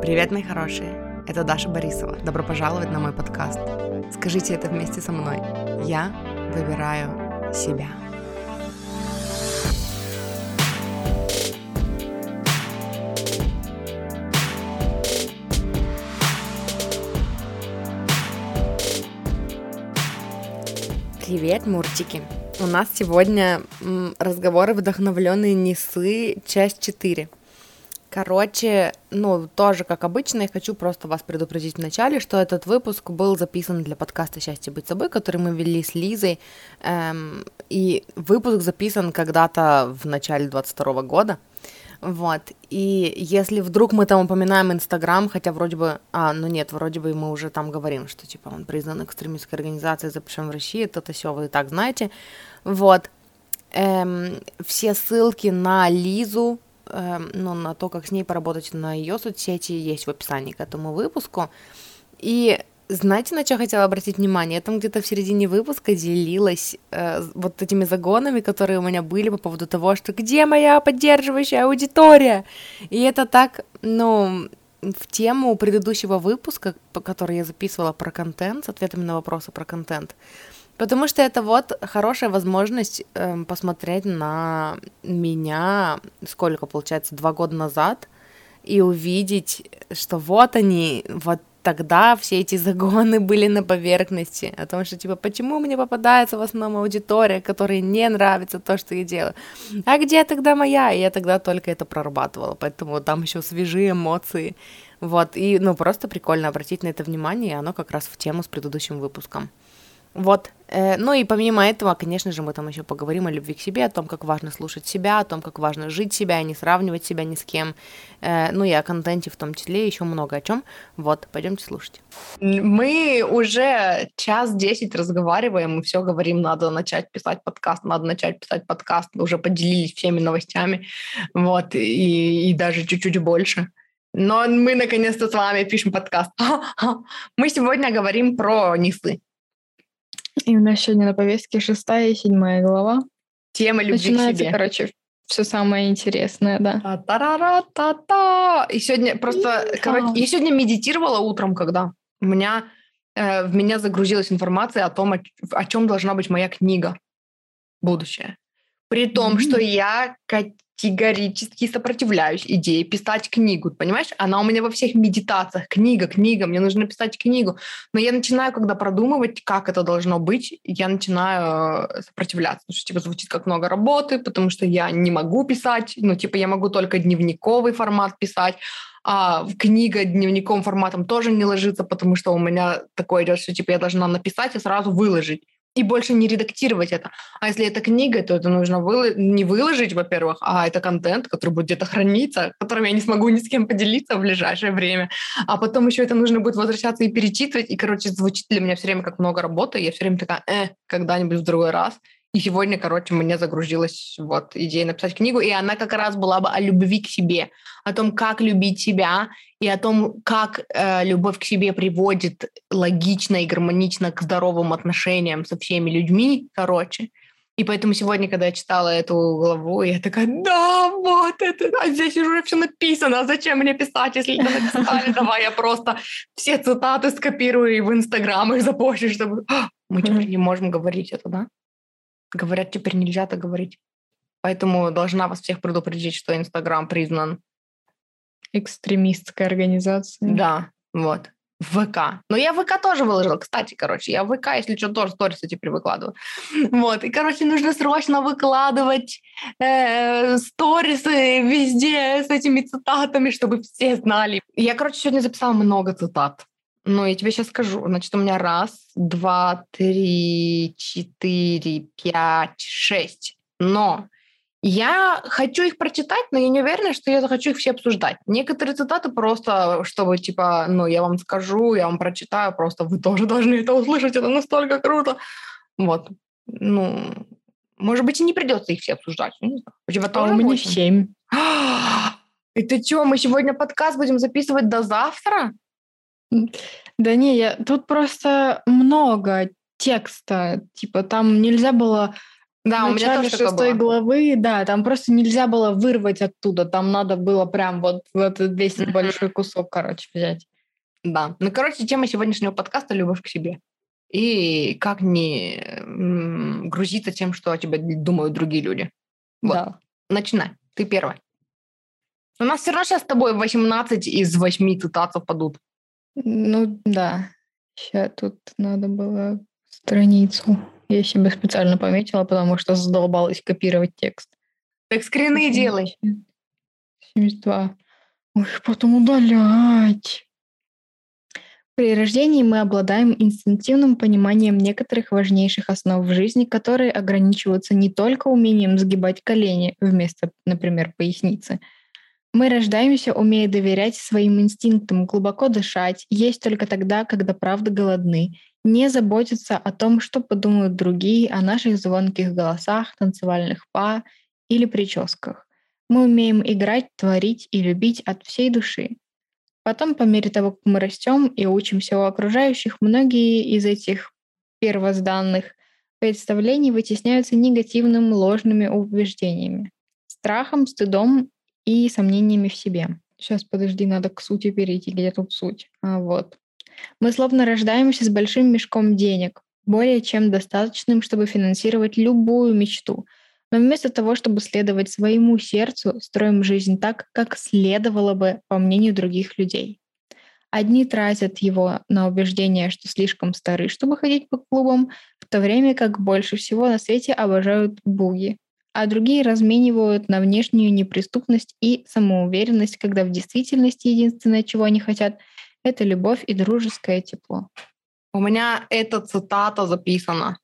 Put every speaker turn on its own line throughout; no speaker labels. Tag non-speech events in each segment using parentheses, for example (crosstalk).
Привет, мои хорошие! Это Даша Борисова. Добро пожаловать на мой подкаст. Скажите это вместе со мной. Я выбираю себя. Привет, мурчики! У нас сегодня разговоры вдохновленные Несы, часть 4. Короче, ну, тоже как обычно, я хочу просто вас предупредить вначале, что этот выпуск был записан для подкаста «Счастье быть собой», который мы вели с Лизой, эм, и выпуск записан когда-то в начале 22 года, вот, и если вдруг мы там упоминаем Инстаграм, хотя вроде бы, а, ну нет, вроде бы мы уже там говорим, что, типа, он признан экстремистской организацией, запрещен в России, это-то все вы и так знаете, вот, эм, все ссылки на Лизу, ну, на то, как с ней поработать на ее соцсети, есть в описании к этому выпуску. И знаете, на что хотела обратить внимание? Я там где-то в середине выпуска делилась э, вот этими загонами, которые у меня были по поводу того, что где моя поддерживающая аудитория? И это так, ну, в тему предыдущего выпуска, который я записывала про контент, с ответами на вопросы про контент. Потому что это вот хорошая возможность э, посмотреть на меня, сколько получается, два года назад, и увидеть, что вот они, вот тогда все эти загоны (laughs) были на поверхности, о том, что, типа, почему мне попадается в основном аудитория, которой не нравится то, что я делаю, а где тогда моя? И я тогда только это прорабатывала, поэтому там еще свежие эмоции, вот, и, ну, просто прикольно обратить на это внимание, и оно как раз в тему с предыдущим выпуском. Вот. Э, ну и помимо этого, конечно же, мы там еще поговорим о любви к себе, о том, как важно слушать себя, о том, как важно жить себя, не сравнивать себя ни с кем. Э, ну и о контенте в том числе, еще много о чем. Вот, пойдемте слушать. Мы уже час десять разговариваем, и все говорим, надо начать писать подкаст, надо начать писать подкаст. Мы уже поделились всеми новостями, вот, и, и даже чуть-чуть больше. Но мы наконец-то с вами пишем подкаст. (laughs) Мы сегодня говорим про НИФы.
И у нас сегодня на повестке шестая и седьмая глава.
Тема любви
Начинается,
к себе.
короче, все самое интересное, да.
Та-та-ра-та-та. И сегодня просто, короче, я сегодня медитировала утром, когда у меня э, в меня загрузилась информация о том, о, о чем должна быть моя книга будущее. При том, mm-hmm. что я категорически сопротивляюсь идее писать книгу, понимаешь? Она у меня во всех медитациях. Книга, книга, мне нужно написать книгу. Но я начинаю, когда продумывать, как это должно быть, я начинаю э, сопротивляться. Потому что, типа, звучит как много работы, потому что я не могу писать. Ну, типа, я могу только дневниковый формат писать, а книга дневниковым форматом тоже не ложится, потому что у меня такое идет, что, типа, я должна написать и сразу выложить и больше не редактировать это. А если это книга, то это нужно выло- не выложить, во-первых, а это контент, который будет где-то храниться, которым я не смогу ни с кем поделиться в ближайшее время. А потом еще это нужно будет возвращаться и перечитывать. И, короче, звучит для меня все время как много работы. Я все время такая, э, когда-нибудь в другой раз. И сегодня, короче, мне загрузилась вот идея написать книгу, и она как раз была бы о любви к себе, о том, как любить себя, и о том, как э, любовь к себе приводит логично и гармонично к здоровым отношениям со всеми людьми, короче. И поэтому сегодня, когда я читала эту главу, я такая, да, вот это, а здесь уже все написано, а зачем мне писать, если это написали, давай я просто все цитаты скопирую и в Инстаграм их запущу, чтобы... Мы теперь не можем говорить это, да? Говорят, теперь нельзя так говорить. Поэтому должна вас всех предупредить, что Инстаграм признан
экстремистской организацией.
Да, вот. ВК. Но я ВК тоже выложила, кстати, короче. Я ВК, если что, тоже сторисы теперь выкладываю. Вот. И, короче, нужно срочно выкладывать э, сторисы везде с этими цитатами, чтобы все знали. Я, короче, сегодня записала много цитат. Ну, я тебе сейчас скажу. Значит, у меня раз, два, три, четыре, пять, шесть. Но я хочу их прочитать, но я не уверена, что я захочу их все обсуждать. Некоторые цитаты просто, чтобы, типа, ну, я вам скажу, я вам прочитаю, просто вы тоже (laughs) должны это услышать, это настолько круто. Вот. Ну, может быть, и не придется их все обсуждать. Не знаю.
У тебя тоже а у меня семь. (gasps)
И ты что, мы сегодня подкаст будем записывать до завтра?
Да не, я, тут просто много текста. Типа там нельзя было
Да,
в
у меня тоже
шестой главы, да, там просто нельзя было вырвать оттуда, там надо было прям вот в этот весь большой кусок, короче, взять.
Да. Ну, короче, тема сегодняшнего подкаста – любовь к себе. И как не грузиться тем, что о тебе думают другие люди. Вот.
Да.
Начинай. Ты первая. У нас все равно сейчас с тобой 18 из 8 цитат совпадут.
Ну, да. Сейчас тут надо было страницу. Я себе специально пометила, потому что задолбалась копировать текст.
Так скрины делай.
72. Ой, потом удалять. При рождении мы обладаем инстинктивным пониманием некоторых важнейших основ в жизни, которые ограничиваются не только умением сгибать колени вместо, например, поясницы. Мы рождаемся, умея доверять своим инстинктам, глубоко дышать, есть только тогда, когда правда голодны, не заботиться о том, что подумают другие о наших звонких голосах, танцевальных па или прическах. Мы умеем играть, творить и любить от всей души. Потом, по мере того, как мы растем и учимся у окружающих, многие из этих первозданных представлений вытесняются негативным ложными убеждениями, страхом, стыдом и сомнениями в себе. Сейчас, подожди, надо к сути перейти, где тут суть. А, вот. Мы словно рождаемся с большим мешком денег, более чем достаточным, чтобы финансировать любую мечту. Но вместо того, чтобы следовать своему сердцу, строим жизнь так, как следовало бы, по мнению других людей. Одни тратят его на убеждение, что слишком стары, чтобы ходить по клубам, в то время как больше всего на свете обожают буги, а другие разменивают на внешнюю неприступность и самоуверенность, когда в действительности единственное, чего они хотят, это любовь и дружеское тепло.
У меня эта цитата записана.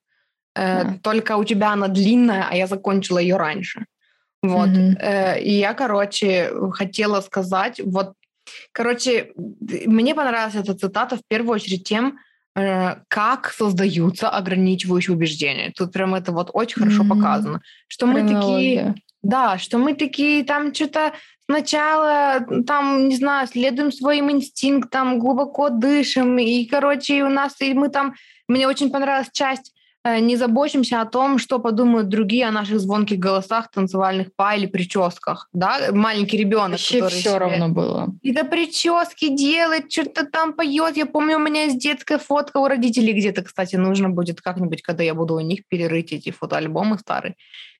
Э,
А.
Только у тебя она длинная, а я закончила ее раньше. Вот. Э, И я, короче, хотела сказать, вот, короче, мне понравилась эта цитата в первую очередь тем, как создаются ограничивающие убеждения. Тут прям это вот очень хорошо
Мгм.
показано, что мы такие, да, что мы такие там что-то сначала там, не знаю, следуем своим инстинктам, глубоко дышим, и, короче, у нас, и мы там, мне очень понравилась часть, э, не заботимся о том, что подумают другие о наших звонких голосах, танцевальных па или прическах, да, маленький ребенок,
Вообще все
себе
равно было.
какие-то прически делает, что-то там поет. Я помню, у меня есть детская фотка у родителей где-то, кстати, нужно будет как-нибудь, когда я буду у них перерыть эти фотоальбомы старые.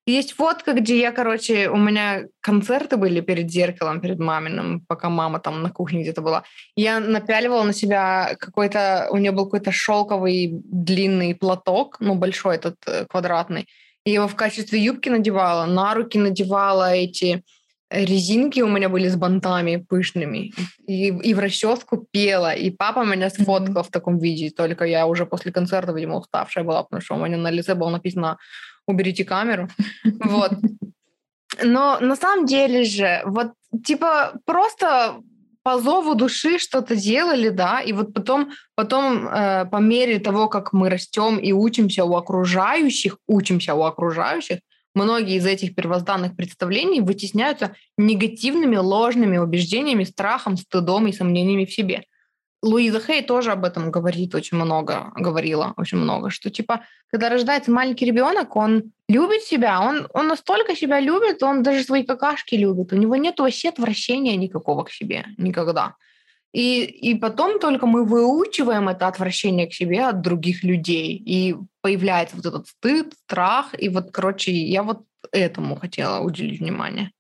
Есть фотка, где я, короче, у меня концерты были перед зеркалом, перед маминым, пока мама там на кухне где-то была. Я напяливала на себя какой-то, у нее был какой-то шелковый длинный платок, ну, большой этот э, квадратный. И его в качестве юбки надевала, на руки надевала эти резинки у меня были с бантами пышными, и, и в расческу пела, и папа меня сфоткал в таком виде, только я уже после концерта, видимо, уставшая была, потому что у меня на лице было написано «уберите камеру». Вот. Но на самом деле же, вот, типа, просто по зову души что-то делали, да, и вот потом, потом э, по мере того, как мы растем и учимся у окружающих, учимся у окружающих, многие из этих первозданных представлений вытесняются негативными, ложными убеждениями, страхом, стыдом и сомнениями в себе. Луиза Хей тоже об этом говорит очень много, говорила очень много, что типа, когда рождается маленький ребенок, он любит себя, он, он настолько себя любит, он даже свои какашки любит, у него нет вообще отвращения никакого к себе, никогда. И, и потом только мы выучиваем это отвращение к себе от других людей, и появляется вот этот стыд, страх, и вот, короче, я вот этому хотела уделить внимание.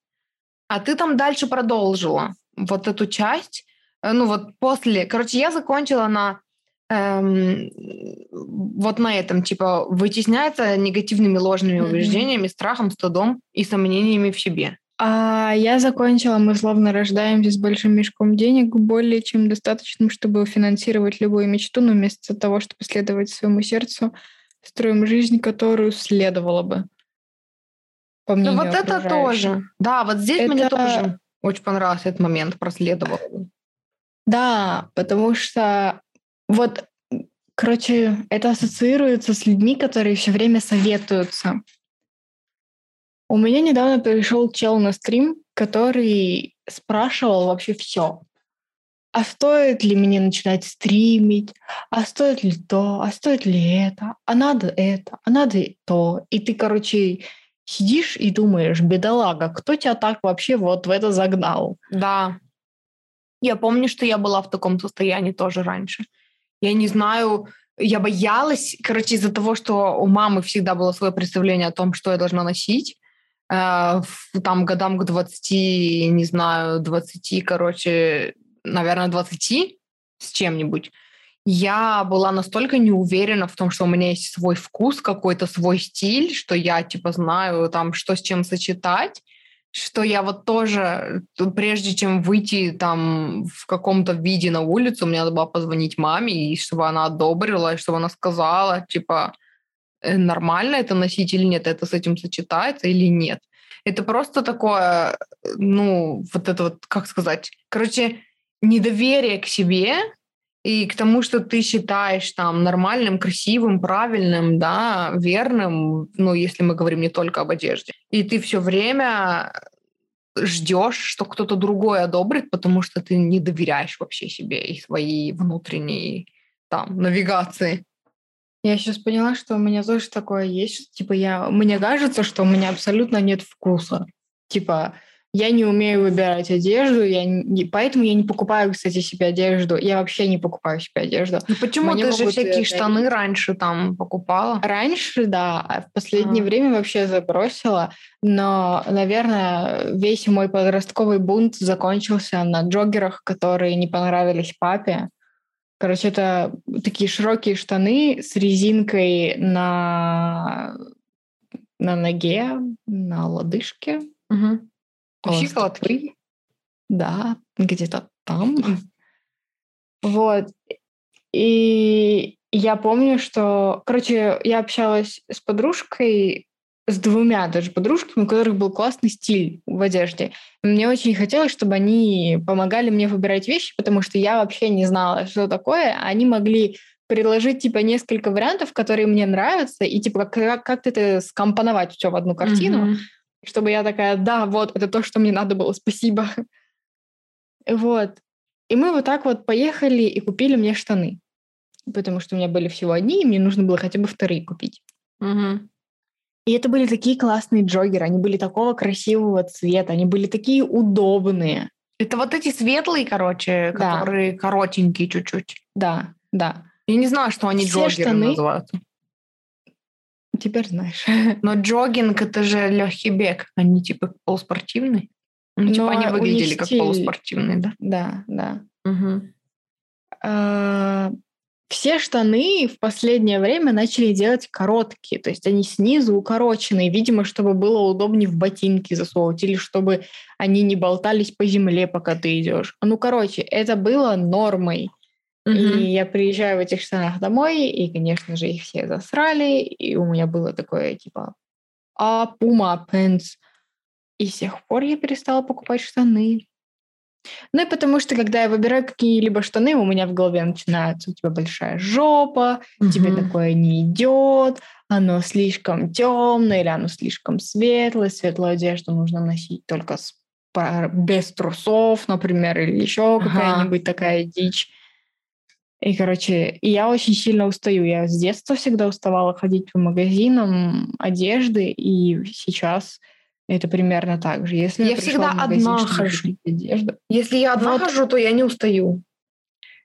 А ты там дальше продолжила вот эту часть, ну вот после, короче, я закончила на эм, вот на этом, типа, вытесняется негативными ложными
Мгм.
убеждениями, страхом, стыдом и сомнениями в себе.
А я закончила, мы словно рождаемся с большим мешком денег, более чем достаточным, чтобы финансировать любую мечту, но вместо того, чтобы следовать своему сердцу, строим жизнь, которую следовало бы. По
Ну
мнению
вот это тоже. Да, вот здесь мне
Это-
тоже очень понравился этот момент, проследовал.
Да, потому что вот, короче, это ассоциируется с людьми, которые все время советуются. У меня недавно пришел чел на стрим, который спрашивал вообще все. а стоит ли мне начинать стримить, а стоит ли то, а стоит ли это, а надо это, а надо то. И ты, короче, сидишь и думаешь, бедолага, кто тебя так вообще вот в это загнал?
Да. Я помню, что я была в таком состоянии тоже раньше. Я не знаю, я боялась, короче, из-за того, что у мамы всегда было свое представление о том, что я должна носить. Э, там годам к 20, не знаю, 20, короче, наверное, 20 с чем-нибудь. Я была настолько не уверена в том, что у меня есть свой вкус, какой-то свой стиль, что я, типа, знаю там, что с чем сочетать, что я вот тоже, прежде чем выйти там в каком-то виде на улицу, мне надо было позвонить маме, и чтобы она одобрила, и чтобы она сказала, типа, «Э, нормально это носить или нет, это с этим сочетается или нет. Это просто такое, ну, вот это вот, как сказать, короче, недоверие к себе и к тому, что ты считаешь там нормальным, красивым, правильным, да, верным, ну, если мы говорим не только об одежде. И ты все время ждешь, что кто-то другой одобрит, потому что ты не доверяешь вообще себе и своей внутренней там навигации.
Я сейчас поняла, что у меня тоже такое есть, типа я, мне кажется, что у меня абсолютно нет вкуса. Типа, я не умею выбирать одежду, я не, поэтому я не покупаю, кстати, себе одежду. Я вообще не покупаю себе одежду.
Ну почему Мне ты же всякие это... штаны раньше там покупала?
Раньше, да. А в последнее а. время вообще забросила. Но, наверное, весь мой подростковый бунт закончился на джогерах, которые не понравились папе. Короче, это такие широкие штаны с резинкой на, на ноге, на лодыжке.
Угу Щиколотки?
Да, где-то там. Вот. И я помню, что... Короче, я общалась с подружкой, с двумя даже подружками, у которых был классный стиль в одежде. Мне очень хотелось, чтобы они помогали мне выбирать вещи, потому что я вообще не знала, что такое. Они могли предложить, типа, несколько вариантов, которые мне нравятся, и, типа, как- как-то это скомпоновать все в одну картину. Mm-hmm чтобы я такая, да, вот, это то, что мне надо было, спасибо. Вот. И мы вот так вот поехали и купили мне штаны. Потому что у меня были всего одни, и мне нужно было хотя бы вторые купить.
Угу.
И это были такие классные джогеры, они были такого красивого цвета, они были такие удобные.
Это вот эти светлые, короче, да. которые коротенькие чуть-чуть.
Да, да.
Я не знаю, что они Все джогеры штаны... называются.
Теперь знаешь. (laughs)
Но джогинг это же легкий бег, они типа полуспортивный. Ну, типа они выглядели как стиль... полуспортивные, да?
Да, да.
Угу.
А, все штаны в последнее время начали делать короткие, то есть они снизу укороченные, видимо, чтобы было удобнее в ботинки засовывать или чтобы они не болтались по земле, пока ты идешь. Ну, короче, это было нормой. Угу. И я приезжаю в этих штанах домой, и, конечно же, их все засрали, и у меня было такое, типа, а, пума, пенс. И с тех пор я перестала покупать штаны. Ну и потому что, когда я выбираю какие-либо штаны, у меня в голове начинается у тебя большая жопа, угу. тебе такое не идет, оно слишком темное или оно слишком светлое, светлую одежду нужно носить только с, без трусов, например, или еще ага. какая-нибудь такая дичь. И, короче, и я очень сильно устаю. Я с детства всегда уставала ходить по магазинам одежды, и сейчас это примерно так же.
Если я, я всегда магазин, одна хожу. Одежду, Если я одна вот, хожу, то я не устаю.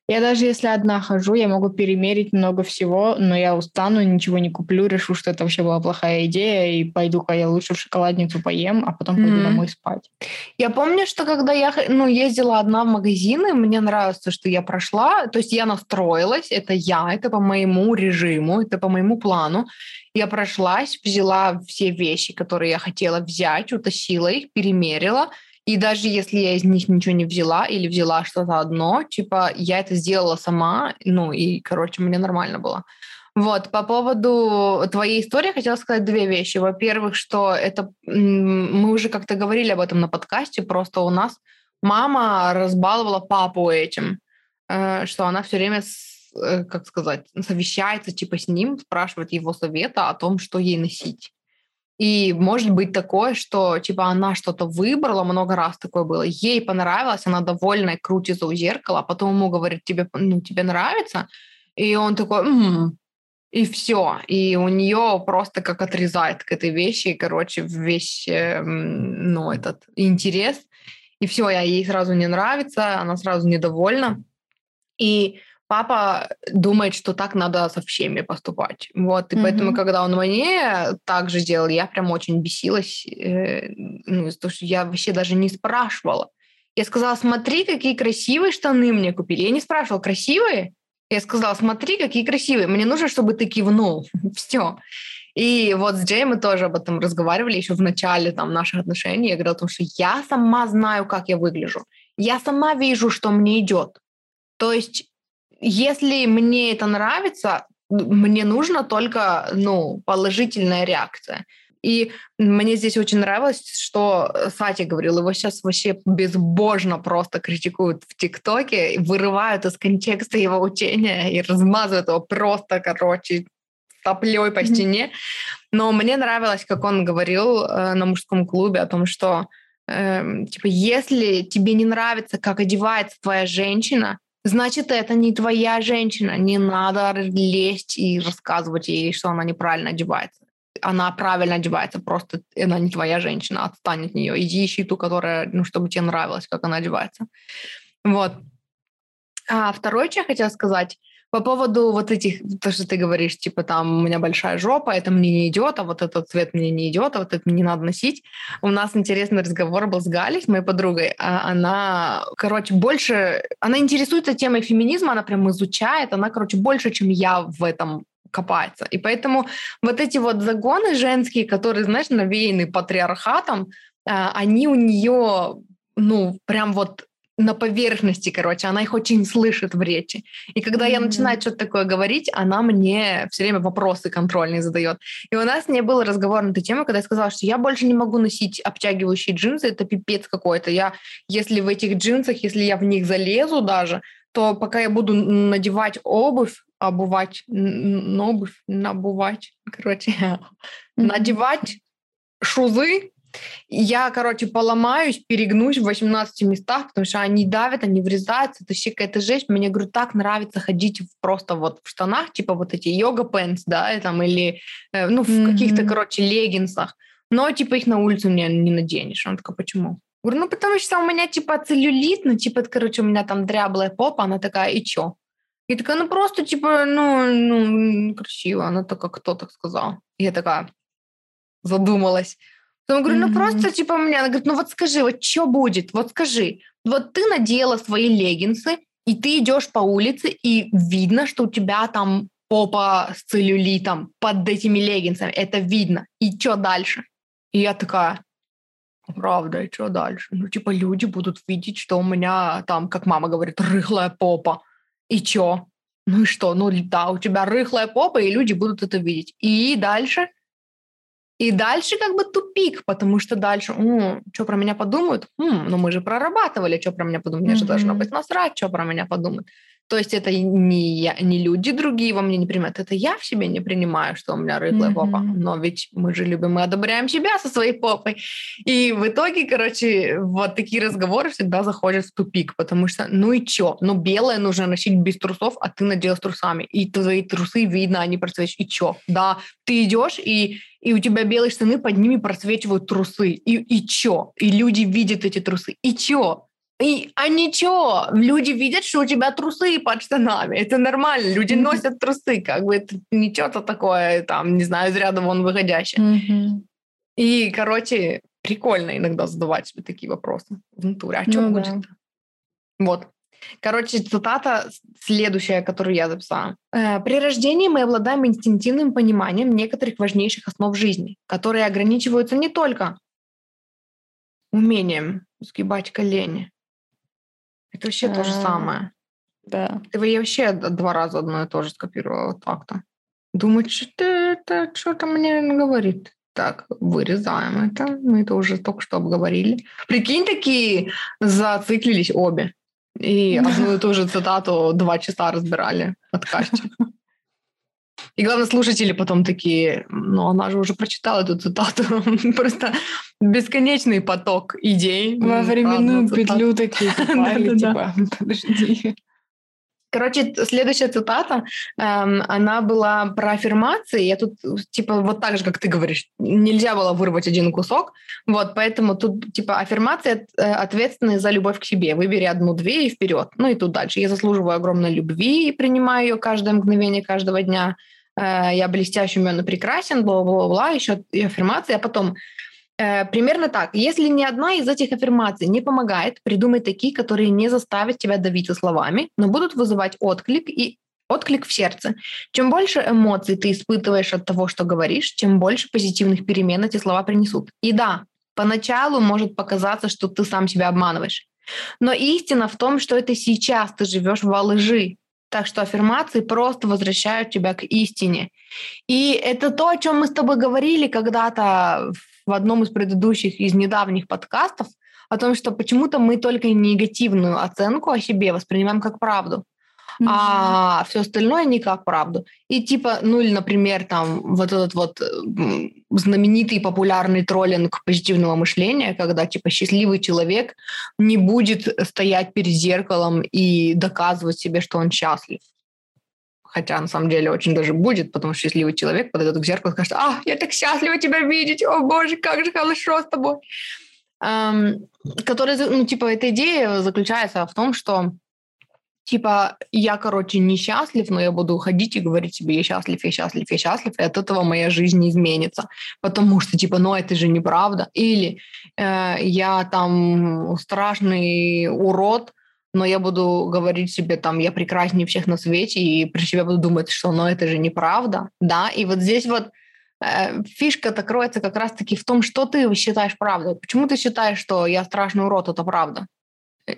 Я даже если одна хожу, я могу перемерить много всего, но я устану, ничего не куплю, решу, что это вообще была плохая идея, и пойду-ка я лучше в шоколадницу поем, а потом пойду mm-hmm. домой спать.
Я помню, что когда я ну, ездила одна в магазины, мне нравится, что я прошла, то есть я настроилась, это я, это по моему режиму, это по моему плану. Я прошлась, взяла все вещи, которые я хотела взять, утащила их, перемерила, и даже если я из них ничего не взяла или взяла что-то одно, типа я это сделала сама, ну и, короче, мне нормально было. Вот, по поводу твоей истории хотела сказать две вещи. Во-первых, что это мы уже как-то говорили об этом на подкасте, просто у нас мама разбаловала папу этим, э, что она все время, э, как сказать, совещается типа с ним, спрашивает его совета о том, что ей носить. И может быть такое, что типа она что-то выбрала, много раз такое было, ей понравилось, она довольна, крутится у зеркала, а потом ему говорит, тебе, ну, тебе нравится? И он такой, м-м", и все. И у нее просто как отрезает к этой вещи, короче, весь, э, ну, этот интерес. И все, я ей сразу не нравится, она сразу недовольна. И папа думает, что так надо со всеми поступать. Вот, и mm-hmm. поэтому, когда он мне так же делал, я прям очень бесилась, э, ну, потому что я вообще даже не спрашивала. Я сказала, смотри, какие красивые штаны мне купили. Я не спрашивала, красивые? Я сказала, смотри, какие красивые. Мне нужно, чтобы ты кивнул. (laughs) Все. И вот с Джей мы тоже об этом разговаривали еще в начале там, наших отношений. Я говорила о том, что я сама знаю, как я выгляжу. Я сама вижу, что мне идет. То есть если мне это нравится, мне нужно только ну, положительная реакция. И мне здесь очень нравилось, что Сати говорил, его сейчас вообще безбожно просто критикуют в ТикТоке, вырывают из контекста его учения и размазывают его просто, короче, топлей по стене. Но мне нравилось, как он говорил э, на мужском клубе о том, что э, типа, если тебе не нравится, как одевается твоя женщина, значит, это не твоя женщина. Не надо лезть и рассказывать ей, что она неправильно одевается. Она правильно одевается, просто она не твоя женщина, отстань от нее. Иди ищи ту, которая, ну, чтобы тебе нравилось, как она одевается. Вот. А второе, что я хотела сказать, по поводу вот этих, то, что ты говоришь, типа там у меня большая жопа, это мне не идет, а вот этот цвет мне не идет, а вот это мне не надо носить. У нас интересный разговор был с Галей, с моей подругой. А она, короче, больше, она интересуется темой феминизма, она прям изучает, она, короче, больше, чем я в этом копается. И поэтому вот эти вот загоны женские, которые, знаешь, навеяны патриархатом, а, они у нее, ну, прям вот на поверхности, короче, она их очень слышит в речи. И когда mm-hmm. я начинаю что-то такое говорить, она мне все время вопросы контрольные задает. И у нас не было разговора на эту тему, когда я сказала, что я больше не могу носить обтягивающие джинсы, это пипец какой-то. Я, если в этих джинсах, если я в них залезу даже, то пока я буду надевать обувь, обувать, обувь, набувать, короче, (laughs) mm-hmm. надевать шузы, я, короче, поломаюсь, перегнусь в 18 местах, потому что они давят, они врезаются, это вообще какая-то жесть. Мне, говорю, так нравится ходить просто вот в штанах, типа вот эти йога-пенс, да, там, или, э, ну, в mm-hmm. каких-то, короче, леггинсах. Но, типа, их на улицу мне не наденешь. Он такой, почему? Говорю, ну, потому что у меня, типа, целлюлит, ну, типа, короче, у меня там дряблая попа, она такая, и чё? И такая, ну, просто, типа, ну, ну, красиво. Она такая, кто так сказал? И я такая задумалась. Я говорю, ну просто типа мне, она говорит, ну вот скажи, вот что будет, вот скажи, вот ты надела свои леггинсы, и ты идешь по улице, и видно, что у тебя там попа с целлюлитом под этими леггинсами, это видно. И что дальше? И я такая, правда, и что дальше? Ну, типа, люди будут видеть, что у меня там, как мама говорит, рыхлая попа. И что? Ну и что? Ну да, у тебя рыхлая попа, и люди будут это видеть. И дальше? И дальше как бы тупик, потому что дальше, что про меня подумают? М, ну мы же прорабатывали, что про меня подумают, мне mm-hmm. же должно быть насрать, что про меня подумают. То есть это не, я, не люди другие во мне не принимают, это я в себе не принимаю, что у меня рыхлая mm-hmm. попа. Но ведь мы же любим, мы одобряем себя со своей попой. И в итоге, короче, вот такие разговоры всегда заходят в тупик, потому что, ну и чё? Ну белое нужно носить без трусов, а ты надел с трусами. И твои трусы видно, они просвечивают. И чё? Да, ты идешь, и, и у тебя белые штаны, под ними просвечивают трусы. И, и чё? И люди видят эти трусы. И чё? И, а ничего, люди видят, что у тебя трусы под штанами. Это нормально. Люди mm-hmm. носят трусы, как бы это не что-то такое, там, не знаю, из ряда вон выходящее. Mm-hmm. И, короче, прикольно иногда задавать себе такие вопросы в натуре. А что ну, будет? Да. Вот. Короче, цитата следующая, которую я записала. «Э, «При рождении мы обладаем инстинктивным пониманием некоторых важнейших основ жизни, которые ограничиваются не только умением сгибать колени, это вообще то же самое.
Да.
Ты вообще два раза одно и то же скопировала так-то. Думаю, что это что-то мне говорит. Так, вырезаем это. Мы это уже только что обговорили. Прикинь, такие зациклились обе. И (laughs) одну и ту же цитату два часа разбирали от Касти. И главное, слушатели потом такие, ну, она же уже прочитала эту цитату. (laughs) Просто бесконечный поток идей.
Во временную петлю такие (laughs) попали, типа, подожди.
Короче, следующая цитата, эм, она была про аффирмации. Я тут, типа, вот так же, как ты говоришь, нельзя было вырвать один кусок. Вот, поэтому тут, типа, аффирмации э, ответственны за любовь к себе. Выбери одну-две и вперед. Ну и тут дальше. Я заслуживаю огромной любви и принимаю ее каждое мгновение, каждого дня. Э, я блестящий, умен и прекрасен, бла-бла-бла. Еще и аффирмации. А потом Э, примерно так. Если ни одна из этих аффирмаций не помогает, придумай такие, которые не заставят тебя давиться словами, но будут вызывать отклик и отклик в сердце. Чем больше эмоций ты испытываешь от того, что говоришь, тем больше позитивных перемен эти слова принесут. И да, поначалу может показаться, что ты сам себя обманываешь. Но истина в том, что это сейчас ты живешь во лжи. Так что аффирмации просто возвращают тебя к истине. И это то, о чем мы с тобой говорили когда-то в одном из предыдущих, из недавних подкастов, о том, что почему-то мы только негативную оценку о себе воспринимаем как правду, а все остальное не как правду. И типа, ну или, например, там вот этот вот знаменитый популярный троллинг позитивного мышления, когда типа счастливый человек не будет стоять перед зеркалом и доказывать себе, что он счастлив хотя на самом деле очень даже будет, потому что счастливый человек подойдет к зеркалу и скажет, а, я так счастлива тебя видеть, о боже, как же хорошо с тобой. Эм, который, ну, типа, эта идея заключается в том, что типа, я, короче, несчастлив, но я буду ходить и говорить себе, я счастлив, я счастлив, я счастлив, и от этого моя жизнь изменится. Потому что, типа, ну, это же неправда. Или э, я там страшный урод, но я буду говорить себе там, я прекраснее всех на свете, и при себе буду думать, что ну это же неправда, да, и вот здесь вот э, фишка-то кроется как раз-таки в том, что ты считаешь правдой. Почему ты считаешь, что я страшный урод, это правда?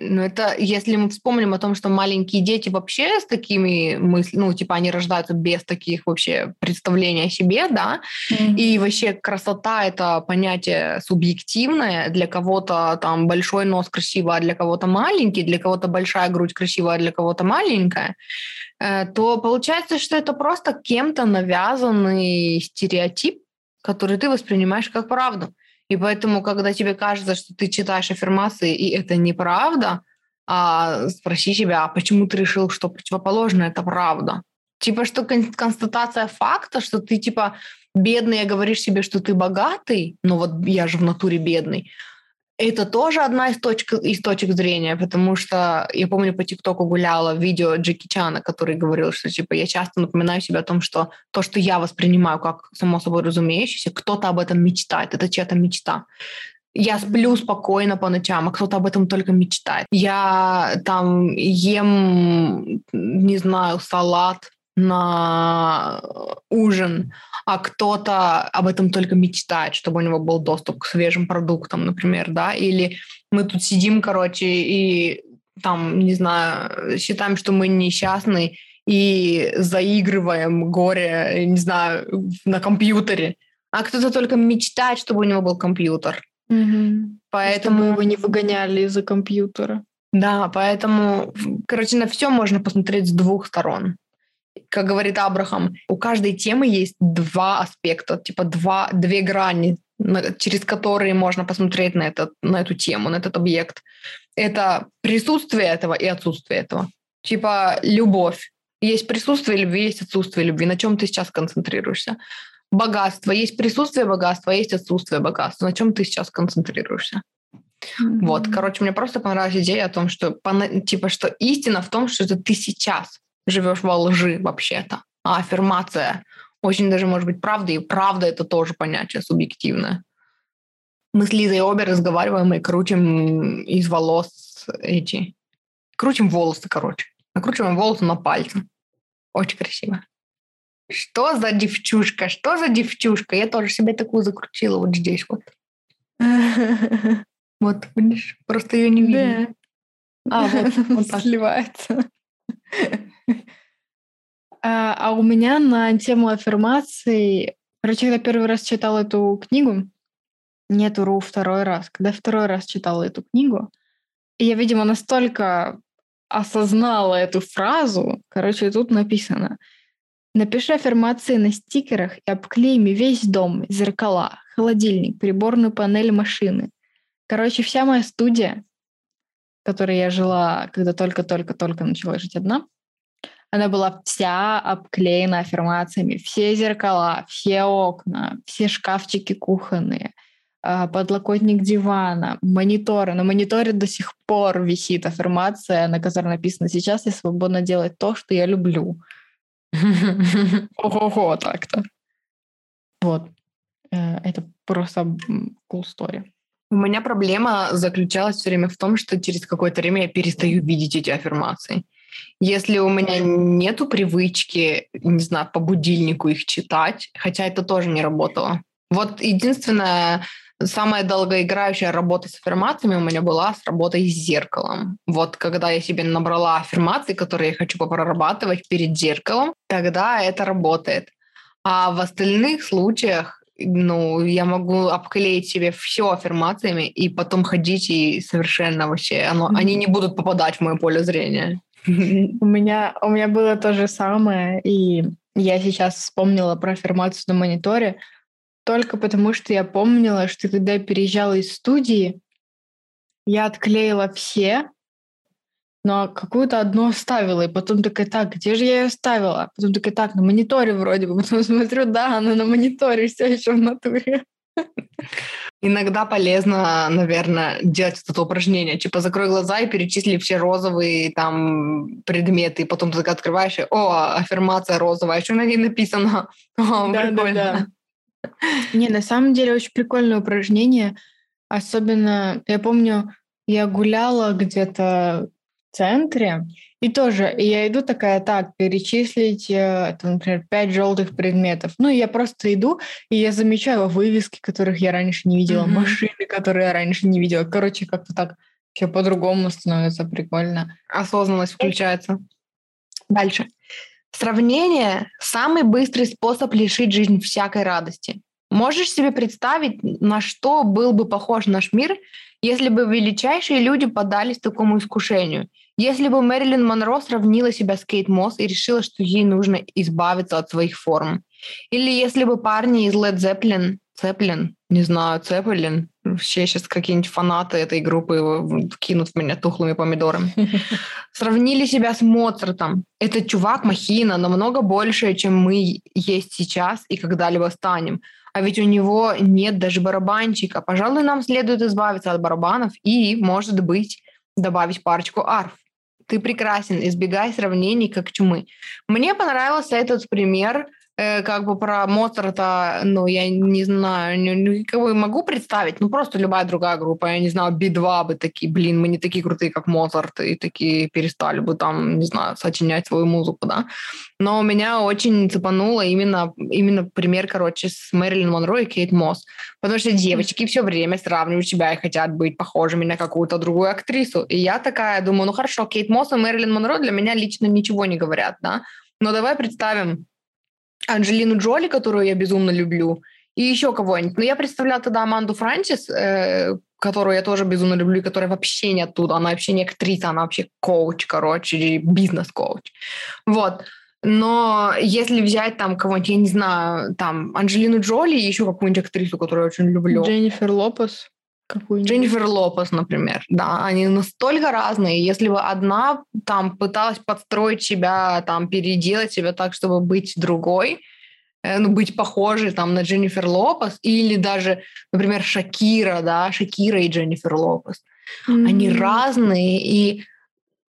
Ну, это если мы вспомним о том, что маленькие дети вообще с такими мыслями, ну, типа, они рождаются без таких вообще представлений о себе, да, mm-hmm. и вообще красота — это понятие субъективное, для кого-то там большой нос красиво, а для кого-то маленький, для кого-то большая грудь красивая, а для кого-то маленькая, э, то получается, что это просто кем-то навязанный стереотип, который ты воспринимаешь как правду. И поэтому, когда тебе кажется, что ты читаешь аффирмации, и это неправда, а спроси себя, а почему ты решил, что противоположное это правда? Типа, что констатация факта, что ты, типа, бедный, а говоришь себе, что ты богатый, ну вот я же в натуре бедный, это тоже одна из точек, из точек зрения, потому что я помню по ТикТоку гуляла видео Джеки Чана, который говорил, что типа я часто напоминаю себе о том, что то, что я воспринимаю как само собой разумеющееся, кто-то об этом мечтает, это чья-то мечта. Я сплю спокойно по ночам, а кто-то об этом только мечтает. Я там ем, не знаю, салат на ужин, а кто-то об этом только мечтает, чтобы у него был доступ к свежим продуктам, например, да, или мы тут сидим, короче, и там, не знаю, считаем, что мы несчастны и заигрываем горе, не знаю, на компьютере, а кто-то только мечтает, чтобы у него был компьютер.
Угу. Поэтому чтобы его не выгоняли из-за компьютера.
Да, поэтому, короче, на все можно посмотреть с двух сторон как говорит Абрахам, у каждой темы есть два аспекта, типа два, две грани, через которые можно посмотреть на, этот, на эту тему, на этот объект. Это присутствие этого и отсутствие этого. Типа любовь. Есть присутствие любви, есть отсутствие любви. На чем ты сейчас концентрируешься? Богатство. Есть присутствие богатства, есть отсутствие богатства. На чем ты сейчас концентрируешься? Mm-hmm. Вот, короче, мне просто понравилась идея о том, что типа, что истина в том, что это ты сейчас живешь во лжи вообще-то. А аффирмация очень даже может быть правдой, и правда это тоже понятие субъективное. Мы с Лизой обе разговариваем и крутим из волос эти... Крутим волосы, короче. Накручиваем волосы на пальцы. Очень красиво. Что за девчушка? Что за девчушка? Я тоже себе такую закрутила вот здесь вот. (laughs) Вот, видишь, просто ее не видно.
А, вот, вот так. (laughs) Сливается. А, а у меня на тему аффирмаций... Короче, когда первый раз читала эту книгу, нет, уру второй раз. Когда второй раз читала эту книгу, и я, видимо, настолько осознала эту фразу, короче, тут написано Напиши аффирмации на стикерах и обклей ими весь дом, зеркала, холодильник, приборную панель машины. Короче, вся моя студия, в которой я жила, когда только-только-только начала жить одна, она была вся обклеена аффирмациями. Все зеркала, все окна, все шкафчики кухонные, а, подлокотник дивана, мониторы. На мониторе до сих пор висит аффирмация, на которой написано «Сейчас я свободно делать то, что я люблю». (laughs) Ого-го, так-то. Вот. Э, это просто cool story.
У меня проблема заключалась все время в том, что через какое-то время я перестаю видеть эти аффирмации. Если у меня нету привычки, не знаю, по будильнику их читать, хотя это тоже не работало. Вот единственная самая долгоиграющая работа с аффирмациями у меня была с работой с зеркалом. Вот когда я себе набрала аффирмации, которые я хочу прорабатывать перед зеркалом, тогда это работает. А в остальных случаях ну, я могу обклеить себе все аффирмациями и потом ходить и совершенно вообще, оно, mm-hmm. они не будут попадать в мое поле зрения. (laughs)
У меня, у меня было то же самое, и я сейчас вспомнила про аффирмацию на мониторе, только потому что я помнила, что когда я переезжала из студии, я отклеила все, но какую-то одну оставила, и потом такая, так, где же я ее оставила? Потом такая, так, на мониторе вроде бы. (laughs) Потом смотрю, да, она на мониторе все еще в натуре. (laughs)
Иногда полезно, наверное, делать это упражнение. Типа закрой глаза и перечисли все розовые там предметы, и потом ты открываешь, и, о, аффирмация розовая, что на ней написано? (laughs) О, да, прикольно. Да,
да. Не, на самом деле очень прикольное упражнение. Особенно, я помню, я гуляла где-то центре, и тоже я иду такая, так, перечислить, э, там, например, пять желтых предметов. Ну, я просто иду, и я замечаю вывески, которых я раньше не видела, mm-hmm. машины, которые я раньше не видела. Короче, как-то так все по-другому становится прикольно.
Осознанность включается. Дальше. Сравнение – самый быстрый способ лишить жизнь всякой радости. Можешь себе представить, на что был бы похож наш мир, если бы величайшие люди подались такому искушению – если бы Мэрилин Монро сравнила себя с Кейт Мосс и решила, что ей нужно избавиться от своих форм. Или если бы парни из Led Zeppelin, Zeppelin, не знаю, Zeppelin, все сейчас какие-нибудь фанаты этой группы кинут в меня тухлыми помидорами, (laughs) сравнили себя с Моцартом. Этот чувак махина намного больше, чем мы есть сейчас и когда-либо станем. А ведь у него нет даже барабанчика. Пожалуй, нам следует избавиться от барабанов и, может быть, добавить парочку арф. Ты прекрасен, избегай сравнений как чумы. Мне понравился этот пример Э, как бы про Моцарта, ну, я не знаю, никого могу представить, ну, просто любая другая группа, я не знаю, Би-2 бы такие, блин, мы не такие крутые, как Моцарт, и такие перестали бы там, не знаю, сочинять свою музыку, да. Но меня очень цепануло именно, именно пример, короче, с Мэрилин Монро и Кейт Мосс, потому что девочки все время сравнивают себя и хотят быть похожими на какую-то другую актрису. И я такая думаю, ну, хорошо, Кейт Мосс и Мэрилин Монро для меня лично ничего не говорят, да, но давай представим, Анджелину Джоли, которую я безумно люблю, и еще кого-нибудь. Но я представляла тогда Аманду Франсис, э, которую я тоже безумно люблю, и которая вообще не оттуда. Она вообще не актриса, она вообще коуч, короче, бизнес-коуч. Вот. Но если взять там кого-нибудь, я не знаю, там Анджелину Джоли и еще какую-нибудь актрису, которую я очень люблю.
Дженнифер Лопес
какую-нибудь. Дженнифер Лопес, например, да, они настолько разные. Если бы одна там пыталась подстроить себя, там переделать себя так, чтобы быть другой, э, ну, быть похожей там на Дженнифер Лопес, или даже, например, Шакира, да, Шакира и Дженнифер Лопес. Mm-hmm. Они разные, и,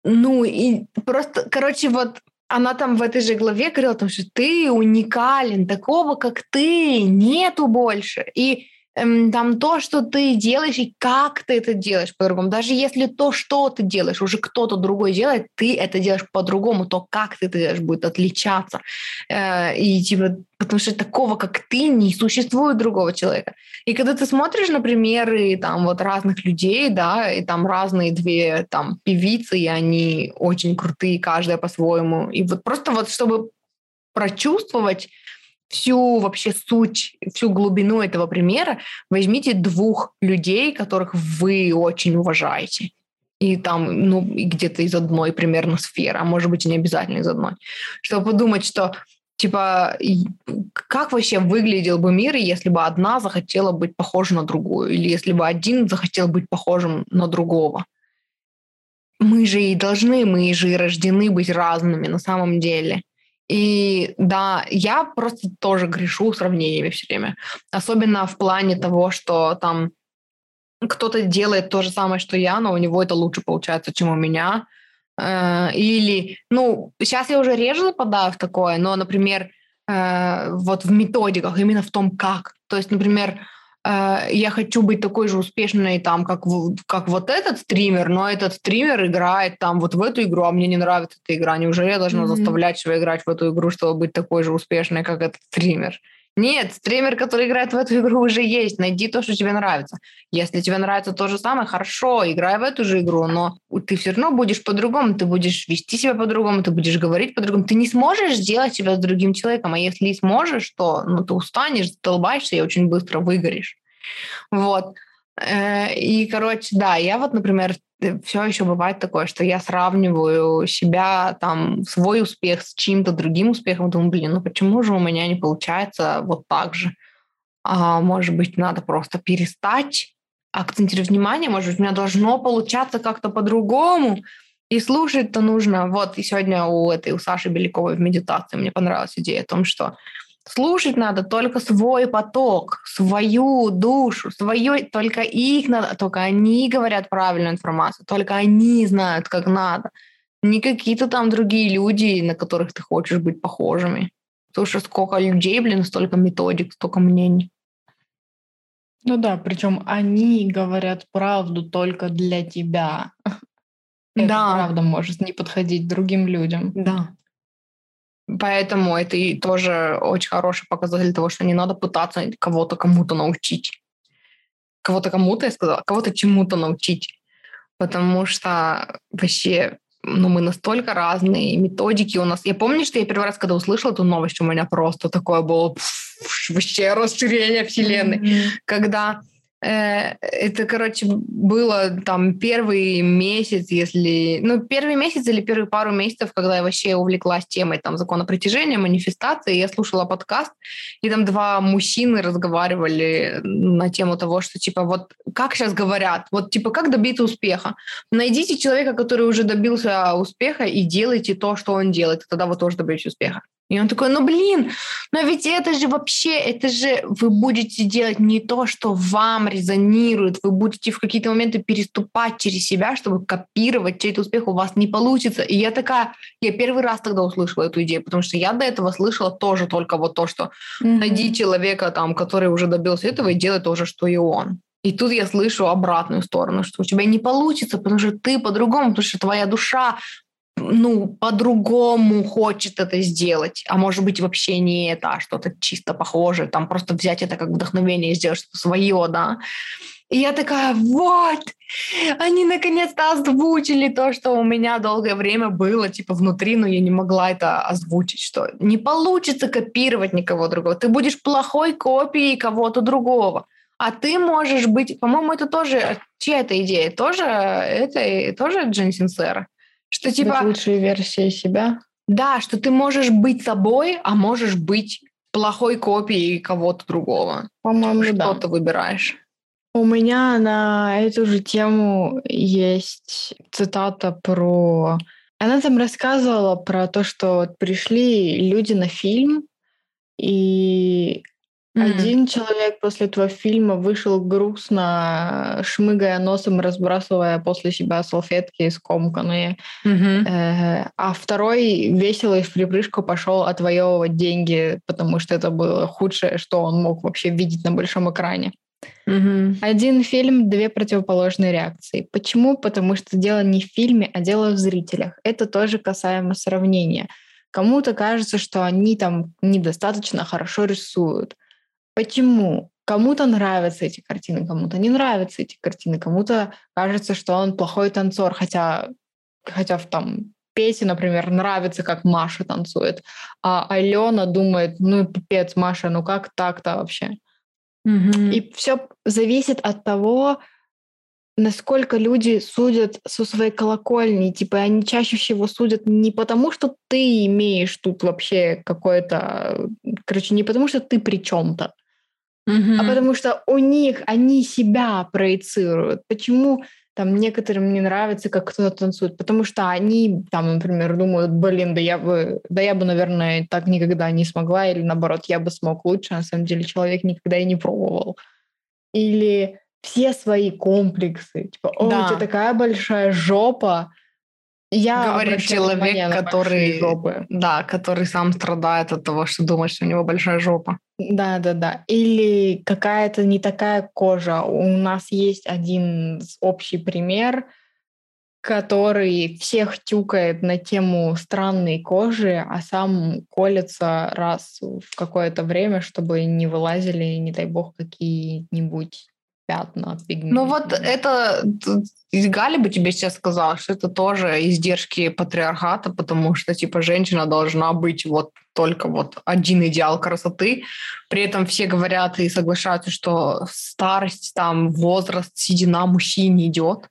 ну, и просто, короче, вот она там в этой же главе говорила, том, что ты уникален, такого, как ты, нету больше. И эм, там то, что ты делаешь и как ты это делаешь по-другому. Даже если то, что ты делаешь, уже кто-то другой делает, ты это делаешь по-другому, то, как ты это делаешь, будет отличаться. Э, и типа, потому что такого, как ты, не существует другого человека. И когда ты смотришь на примеры там вот разных людей, да, и там разные две там певицы, и они очень крутые, каждая по-своему. И вот просто вот чтобы прочувствовать всю вообще суть, всю глубину этого примера, возьмите двух людей, которых вы очень уважаете. И там, ну, где-то из одной примерно сферы, а может быть и не обязательно из одной. Чтобы подумать, что Типа, как вообще выглядел бы мир, если бы одна захотела быть похожа на другую, или если бы один захотел быть похожим на другого? Мы же и должны, мы же и рождены быть разными на самом деле. И да, я просто тоже грешу сравнениями все время. Особенно в плане того, что там кто-то делает то же самое, что я, но у него это лучше получается, чем у меня. Э, или, ну, сейчас я уже реже западаю в такое, но, например, э, вот в методиках, именно в том, как. То есть, например, я хочу быть такой же успешной, там, как, как вот этот стример, но этот стример играет там вот в эту игру, а мне не нравится эта игра. Неужели я должна mm-hmm. заставлять себя играть в эту игру, чтобы быть такой же успешной, как этот стример? Нет, стример, который играет в эту игру, уже есть. Найди то, что тебе нравится. Если тебе нравится то же самое, хорошо, играй в эту же игру, но ты все равно будешь по-другому, ты будешь вести себя по-другому, ты будешь говорить по-другому. Ты не сможешь сделать себя с другим человеком, а если сможешь, то ну, ты устанешь, задолбаешься и очень быстро выгоришь. Вот. Э, и, короче, да, я вот, например, все еще бывает такое, что я сравниваю себя, там, свой успех с чьим-то другим успехом, думаю, блин, ну почему же у меня не получается вот так же? А, может быть, надо просто перестать акцентировать внимание, может быть, у меня должно получаться как-то по-другому, и слушать-то нужно. Вот, и сегодня у этой, у Саши Беляковой в медитации мне понравилась идея о том, что Слушать надо только свой поток, свою душу, свое, только их надо, только они говорят правильную информацию, только они знают, как надо. Не какие-то там другие люди, на которых ты хочешь быть похожими. Что сколько людей, блин, столько методик, столько мнений.
Ну да, причем они говорят правду только для тебя. (laughs) Да. правда может не подходить другим людям.
Да. Поэтому это и тоже очень хороший показатель того, что не надо пытаться кого-то кому-то научить. Кого-то кому-то, я сказала, кого-то чему-то научить. Потому что вообще ну, мы настолько разные, методики у нас. Я помню, что я первый раз, когда услышала эту новость, у меня просто такое было пфф, вообще расширение вселенной. Mm-hmm. Когда это, короче, было там первый месяц, если... Ну, первый месяц или первые пару месяцев, когда я вообще увлеклась темой там закона притяжения, манифестации, я слушала подкаст, и там два мужчины разговаривали на тему того, что, типа, вот как сейчас говорят, вот, типа, как добиться успеха? Найдите человека, который уже добился успеха, и делайте то, что он делает, и тогда вы тоже добьетесь успеха. И он такой, ну блин, но ведь это же вообще, это же вы будете делать не то, что вам резонирует, вы будете в какие-то моменты переступать через себя, чтобы копировать чей-то успех, у вас не получится. И я такая, я первый раз тогда услышала эту идею, потому что я до этого слышала тоже только вот то, что mm-hmm. найди человека там, который уже добился этого и делай то же, что и он. И тут я слышу обратную сторону, что у тебя не получится, потому что ты по-другому, потому что твоя душа ну, по-другому хочет это сделать, а может быть вообще не это, а что-то чисто похожее, там просто взять это как вдохновение и сделать что-то свое, да. И я такая, вот, они наконец-то озвучили то, что у меня долгое время было, типа, внутри, но я не могла это озвучить, что не получится копировать никого другого. Ты будешь плохой копией кого-то другого. А ты можешь быть, по-моему, это тоже, чья это идея? Тоже, это тоже Джен Синсера?
Что типа... Быть лучшей версией себя.
Да, что ты можешь быть собой, а можешь быть плохой копией кого-то другого.
По-моему,
что
да.
ты выбираешь.
У меня на эту же тему есть цитата про... Она там рассказывала про то, что вот пришли люди на фильм, и Mm-hmm. Один человек после этого фильма вышел грустно, шмыгая носом, разбрасывая после себя салфетки скомканные. Mm-hmm. Э, а второй весело и в припрыжку пошел отвоевывать деньги, потому что это было худшее, что он мог вообще видеть на большом экране. Mm-hmm. Один фильм, две противоположные реакции. Почему? Потому что дело не в фильме, а дело в зрителях. Это тоже касаемо сравнения. Кому-то кажется, что они там недостаточно хорошо рисуют Почему? Кому-то нравятся эти картины, кому-то не нравятся эти картины, кому-то кажется, что он плохой танцор, хотя, хотя в там Пете, например, нравится, как Маша танцует, а Алена думает, ну пипец, Маша, ну как так-то вообще? Mm-hmm. И все зависит от того, насколько люди судят со своей колокольни. Типа они чаще всего судят не потому, что ты имеешь тут вообще какое-то... Короче, не потому, что ты при чем-то, mm-hmm. а потому что у них они себя проецируют. Почему там некоторым не нравится, как кто-то танцует, потому что они там, например, думают, блин, да я бы, да я бы, наверное, так никогда не смогла, или наоборот, я бы смог лучше, а на самом деле человек никогда и не пробовал. Или все свои комплексы. Типа, о, да. у тебя такая большая жопа.
Я Говорит человек, который, да, который сам страдает от того, что думает, что у него большая жопа.
Да, да, да. Или какая-то не такая кожа. У нас есть один общий пример, который всех тюкает на тему странной кожи, а сам колется раз в какое-то время, чтобы не вылазили, не дай бог, какие-нибудь пятна,
пигменты. Ну вот это Галя бы тебе сейчас сказала, что это тоже издержки патриархата, потому что типа женщина должна быть вот только вот один идеал красоты. При этом все говорят и соглашаются, что старость, там, возраст, седина мужчине идет.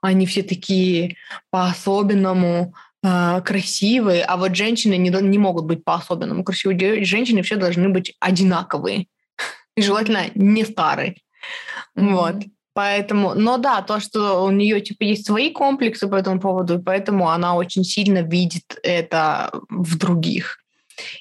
Они все такие по-особенному э, красивые, а вот женщины не, не могут быть по-особенному красивые. Женщины все должны быть одинаковые. (laughs) И желательно не старые. Mm-hmm. Вот. Поэтому, но да, то, что у нее типа есть свои комплексы по этому поводу, и поэтому она очень сильно видит это в других.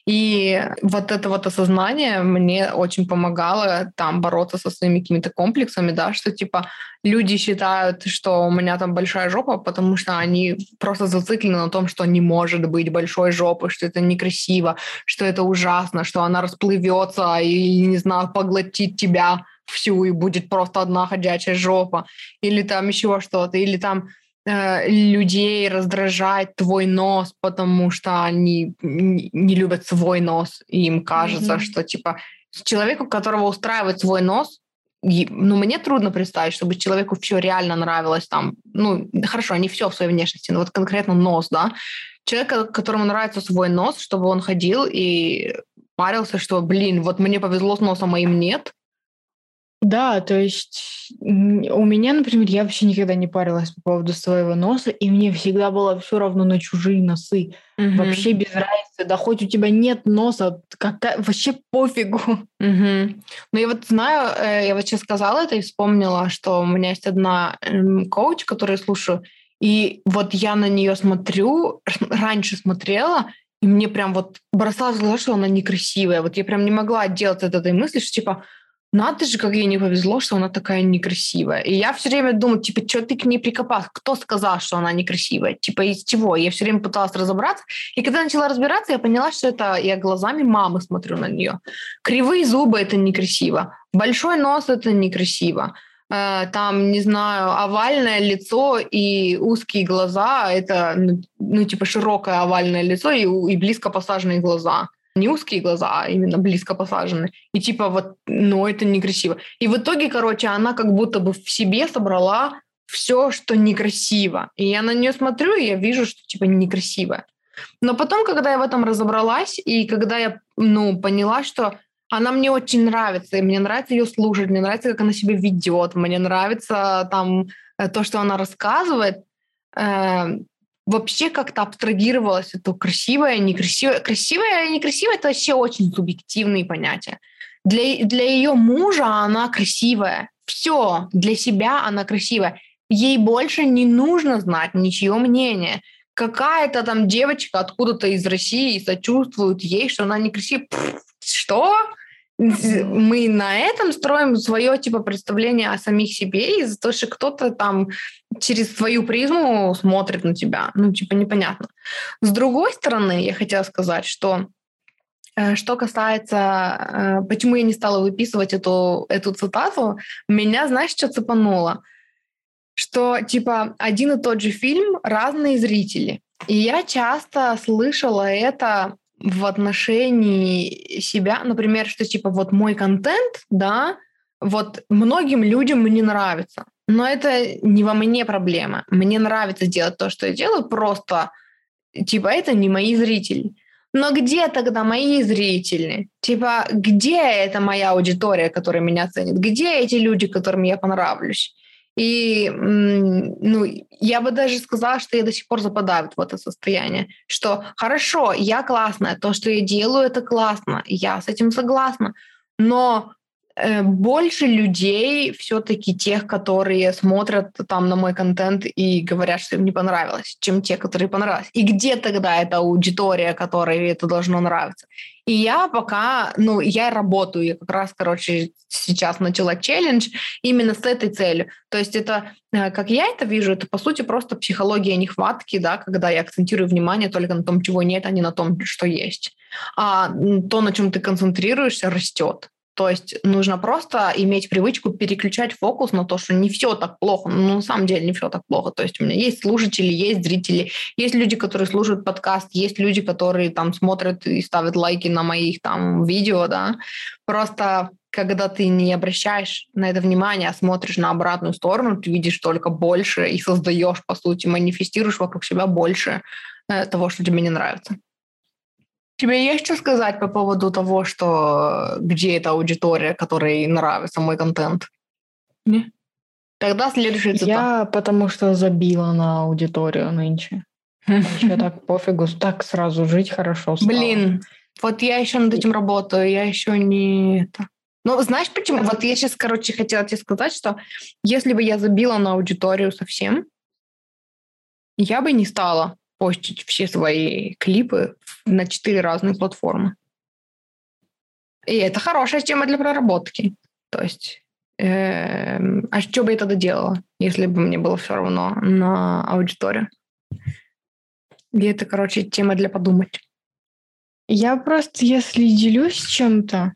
И вот это вот осознание мне очень помогало там бороться со своими какими-то комплексами, да, что типа люди считают, что у меня там большая жопа, потому что они просто зациклены на том, что не может быть большой жопы, что это некрасиво, что это ужасно, что она расплывется и, не знаю, поглотит тебя всю, и будет просто одна ходячая жопа, или там еще что-то, или там э, людей раздражает твой нос, потому что они не любят свой нос, и им кажется, mm-hmm. что типа человеку, которого устраивает свой нос, и, ну, мне трудно представить, чтобы человеку все реально нравилось там, ну, хорошо, не все в своей внешности, но вот конкретно нос, да, человек, которому нравится свой нос, чтобы он ходил и парился, что, блин, вот мне повезло с носом, а им нет,
да, то есть у меня, например, я вообще никогда не парилась по поводу своего носа, и мне всегда было все равно на чужие носы. Угу. Вообще без разницы. Да хоть у тебя нет носа, какая... вообще пофигу. Угу.
Ну, я вот знаю, э, я вот сейчас сказала это и вспомнила, что у меня есть одна эм, коуч, которую я слушаю, и вот я на нее смотрю, раньше смотрела, и мне прям вот бросалось в глаза, что она некрасивая. Вот я прям не могла отделаться от этой мысли, что типа, надо же, как ей не повезло, что она такая некрасивая. И я все время думала, типа, что ты к ней прикопался? Кто сказал, что она некрасивая? Типа, из чего? Я все время пыталась разобраться. И когда начала разбираться, я поняла, что это я глазами мамы смотрю на нее. Кривые зубы – это некрасиво. Большой нос – это некрасиво. Э, там, не знаю, овальное лицо и узкие глаза – это, ну, ну, типа, широкое овальное лицо и, и близко посаженные глаза не узкие глаза, а именно близко посажены. И типа вот, ну это некрасиво. И в итоге, короче, она как будто бы в себе собрала все, что некрасиво. И я на нее смотрю, и я вижу, что типа некрасиво. Но потом, когда я в этом разобралась, и когда я, ну, поняла, что она мне очень нравится, и мне нравится ее слушать, мне нравится, как она себя ведет, мне нравится там э, то, что она рассказывает, э, вообще как-то абстрагировалась это красивое, некрасивое. Красивое и некрасивое – это вообще очень субъективные понятия. Для, для ее мужа она красивая. Все, для себя она красивая. Ей больше не нужно знать ничье мнение. Какая-то там девочка откуда-то из России сочувствует ей, что она некрасивая. Пфф, что? Мы на этом строим свое типа представление о самих себе из-за того, что кто-то там через свою призму смотрит на тебя. Ну, типа, непонятно. С другой стороны, я хотела сказать, что э, что касается, э, почему я не стала выписывать эту, эту цитату, меня, знаешь, что цепануло? Что, типа, один и тот же фильм, разные зрители. И я часто слышала это в отношении себя, например, что типа вот мой контент, да, вот многим людям не нравится. Но это не во мне проблема. Мне нравится делать то, что я делаю, просто типа это не мои зрители. Но где тогда мои зрители? Типа, где эта моя аудитория, которая меня ценит? Где эти люди, которым я понравлюсь? И, ну, я бы даже сказала, что я до сих пор западаю в это состояние, что хорошо, я классная, то, что я делаю, это классно, я с этим согласна, но Э, больше людей все-таки тех, которые смотрят там на мой контент и говорят, что им не понравилось, чем те, которые понравилось. И где тогда эта аудитория, которой это должно нравиться? И я пока, ну, я работаю, я как раз, короче, сейчас начала челлендж именно с этой целью. То есть это, э, как я это вижу, это, по сути, просто психология нехватки, да, когда я акцентирую внимание только на том, чего нет, а не на том, что есть. А то, на чем ты концентрируешься, растет. То есть нужно просто иметь привычку переключать фокус на то, что не все так плохо. Ну, на самом деле не все так плохо. То есть у меня есть слушатели, есть зрители, есть люди, которые слушают подкаст, есть люди, которые там смотрят и ставят лайки на моих там видео, да. Просто когда ты не обращаешь на это внимание, а смотришь на обратную сторону, ты видишь только больше и создаешь, по сути, манифестируешь вокруг себя больше э, того, что тебе не нравится. Тебе есть что сказать по поводу того, что где эта аудитория, которой нравится мой контент? Не? Тогда следующий
цитат. Я потому что забила на аудиторию нынче. Вообще (laughs) так пофигу, так сразу жить хорошо
стало. Блин, вот я еще над этим работаю, я еще не это. Ну, знаешь почему? Вот я сейчас, короче, хотела тебе сказать, что если бы я забила на аудиторию совсем, я бы не стала постить все свои клипы на четыре разные платформы. И это хорошая тема для проработки. То есть, э, а что бы я тогда делала, если бы мне было все равно на аудиторию? И это, короче, тема для подумать.
Я просто, если делюсь чем-то,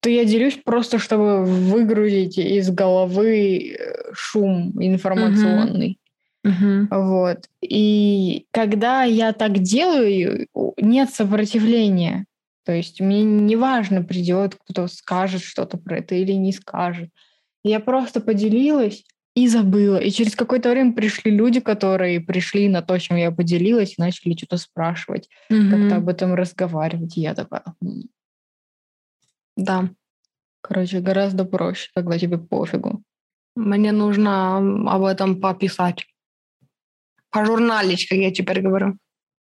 то я делюсь просто, чтобы выгрузить из головы э, шум информационный.
Угу.
Вот. И когда я так делаю, нет сопротивления. То есть мне не важно, придет кто-то скажет что-то про это или не скажет. Я просто поделилась и забыла. И через какое-то время пришли люди, которые пришли на то, чем я поделилась, и начали что-то спрашивать, угу. как-то об этом разговаривать. И я такая...
Да.
Короче, гораздо проще, когда тебе пофигу.
Мне нужно об этом пописать. Пожурналить, как я теперь говорю.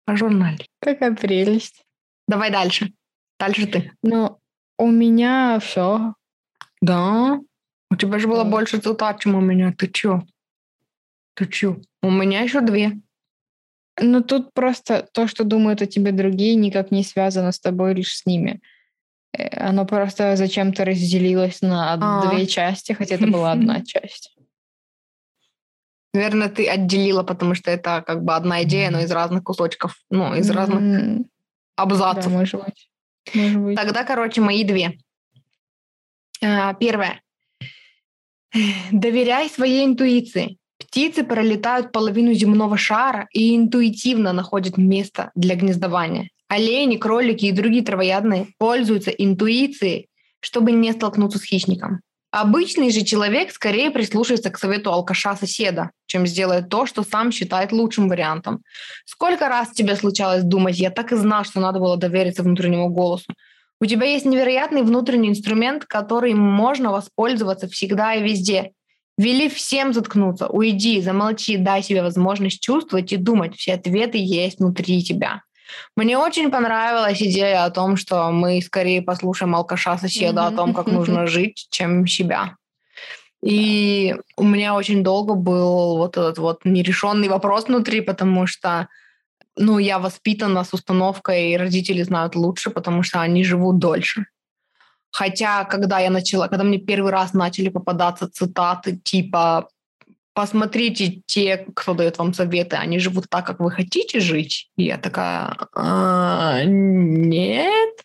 Пожурналить.
Какая прелесть.
Давай дальше. Дальше ты.
Ну, у меня все.
Да? У тебя же было да. больше цитат, чем у меня. Ты чё? Ты чё? У меня еще две.
Ну, тут просто то, что думают о тебе другие, никак не связано с тобой, лишь с ними. Э, оно просто зачем-то разделилось на А-а-а. две части, хотя это была одна (laughs) часть.
Наверное, ты отделила, потому что это как бы одна идея, но из разных кусочков, ну, из разных mm-hmm. абзацев.
Да, может быть. Может быть.
Тогда, короче, мои две. А, первое. Доверяй своей интуиции. Птицы пролетают половину земного шара и интуитивно находят место для гнездования. Олени, кролики и другие травоядные пользуются интуицией, чтобы не столкнуться с хищником. Обычный же человек скорее прислушается к совету алкаша-соседа, чем сделает то, что сам считает лучшим вариантом. Сколько раз тебе случалось думать, я так и знал, что надо было довериться внутреннему голосу. У тебя есть невероятный внутренний инструмент, который можно воспользоваться всегда и везде. Вели всем заткнуться, уйди, замолчи, дай себе возможность чувствовать и думать. Все ответы есть внутри тебя. Мне очень понравилась идея о том, что мы скорее послушаем алкаша соседа о том, как нужно (laughs) жить, чем себя. И у меня очень долго был вот этот вот нерешенный вопрос внутри, потому что ну, я воспитана с установкой, и родители знают лучше, потому что они живут дольше. Хотя, когда я начала, когда мне первый раз начали попадаться цитаты типа посмотрите те, кто дает вам советы, они живут так, как вы хотите жить. И я такая, а, нет.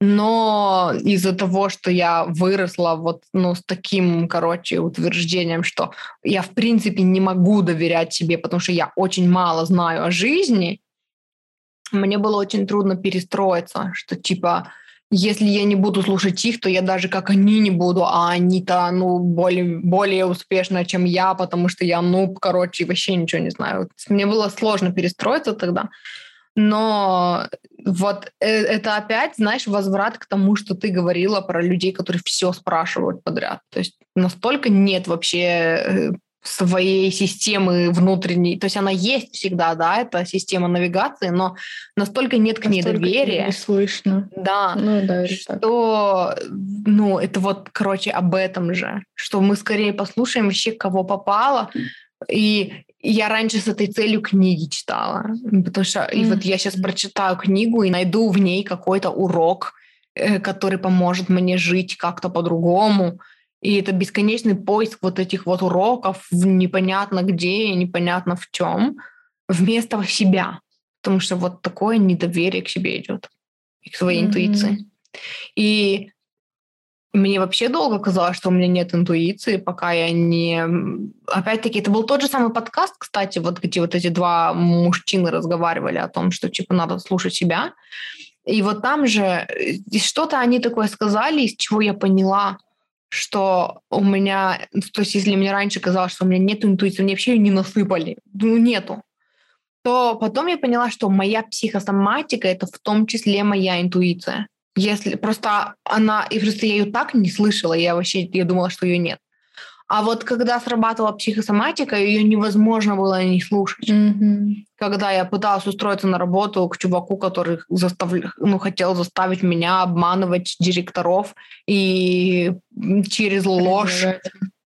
Но из-за того, что я выросла вот ну, с таким, короче, утверждением, что я, в принципе, не могу доверять себе, потому что я очень мало знаю о жизни, мне было очень трудно перестроиться, что типа если я не буду слушать их, то я даже как они не буду, а они-то, ну, более, более успешно, чем я, потому что я, ну, короче, вообще ничего не знаю. Мне было сложно перестроиться тогда. Но вот э, это опять, знаешь, возврат к тому, что ты говорила про людей, которые все спрашивают подряд. То есть настолько нет вообще э, своей системы внутренней. То есть она есть всегда, да, это система навигации, но настолько нет к ней доверия.
Не слышно.
Да.
Ну да,
что, ну, это вот, короче, об этом же, что мы скорее послушаем вообще, кого попало, и я раньше с этой целью книги читала, потому что mm-hmm. и вот я сейчас прочитаю книгу и найду в ней какой-то урок, э, который поможет мне жить как-то по-другому, и это бесконечный поиск вот этих вот уроков в непонятно где и непонятно в чем вместо себя. Потому что вот такое недоверие к себе идет и к своей mm-hmm. интуиции. И мне вообще долго казалось, что у меня нет интуиции, пока я не... Опять-таки, это был тот же самый подкаст, кстати, вот где вот эти два мужчины разговаривали о том, что, типа, надо слушать себя. И вот там же э, что-то они такое сказали, из чего я поняла, что у меня, то есть если мне раньше казалось, что у меня нет интуиции, мне вообще ее не насыпали, ну нету, то потом я поняла, что моя психосоматика — это в том числе моя интуиция. Если просто она, и просто я ее так не слышала, я вообще, я думала, что ее нет. А вот когда срабатывала психосоматика, ее невозможно было не слушать.
Mm-hmm.
Когда я пыталась устроиться на работу к чуваку, который застав... ну, хотел заставить меня обманывать директоров и через ложь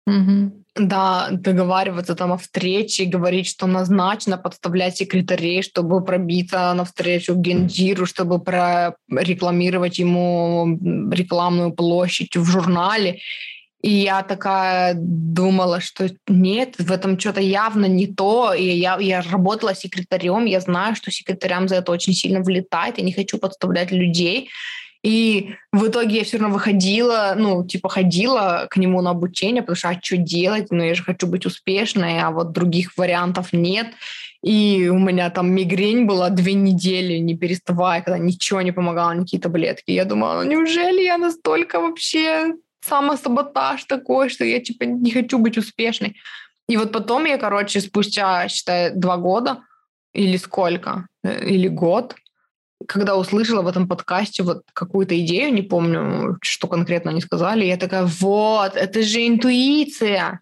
mm-hmm.
да, договариваться там о встрече, говорить, что назначено, подставлять секретарей, чтобы пробиться на встречу к Генджиру, чтобы прорекламировать ему рекламную площадь в журнале. И я такая думала, что нет, в этом что-то явно не то. И я, я работала секретарем, я знаю, что секретарям за это очень сильно влетает. Я не хочу подставлять людей. И в итоге я все равно выходила, ну, типа ходила к нему на обучение, потому что а что делать? Ну, я же хочу быть успешной, а вот других вариантов нет. И у меня там мигрень была две недели, не переставая, когда ничего не помогало, никакие таблетки. Я думала, ну неужели я настолько вообще самосаботаж такой, что я, типа, не хочу быть успешной. И вот потом я, короче, спустя, считай, два года или сколько, э, или год, когда услышала в этом подкасте вот какую-то идею, не помню, что конкретно они сказали, я такая, вот, это же интуиция.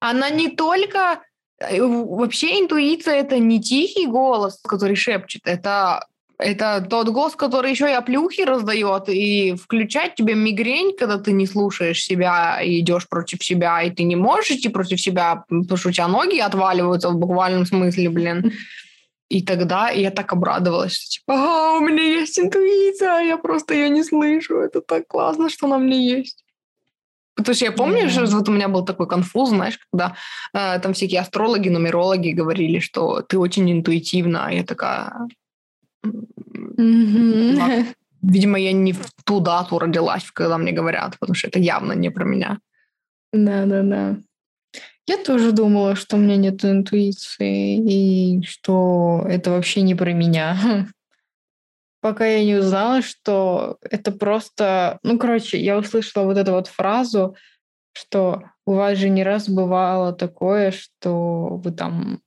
Она не только... Э, вообще интуиция — это не тихий голос, который шепчет, это это тот голос, который еще и оплюхи раздает, и включать тебе мигрень, когда ты не слушаешь себя и идешь против себя, и ты не можешь идти против себя, потому что у тебя ноги отваливаются в буквальном смысле, блин. И тогда я так обрадовалась, что типа, ага, у меня есть интуиция, я просто ее не слышу. Это так классно, что она мне есть. Потому что я помню, mm-hmm. что вот у меня был такой конфуз, знаешь, когда э, там всякие астрологи, нумерологи говорили, что ты очень интуитивна. А я такая,
Mm-hmm. (laughs)
Видимо, я не в ту дату родилась, когда мне говорят, потому что это явно не про меня.
Да, да, да. Я тоже думала, что у меня нет интуиции и что это вообще не про меня. (laughs) Пока я не узнала, что это просто... Ну, короче, я услышала вот эту вот фразу, что у вас же не раз бывало такое, что вы там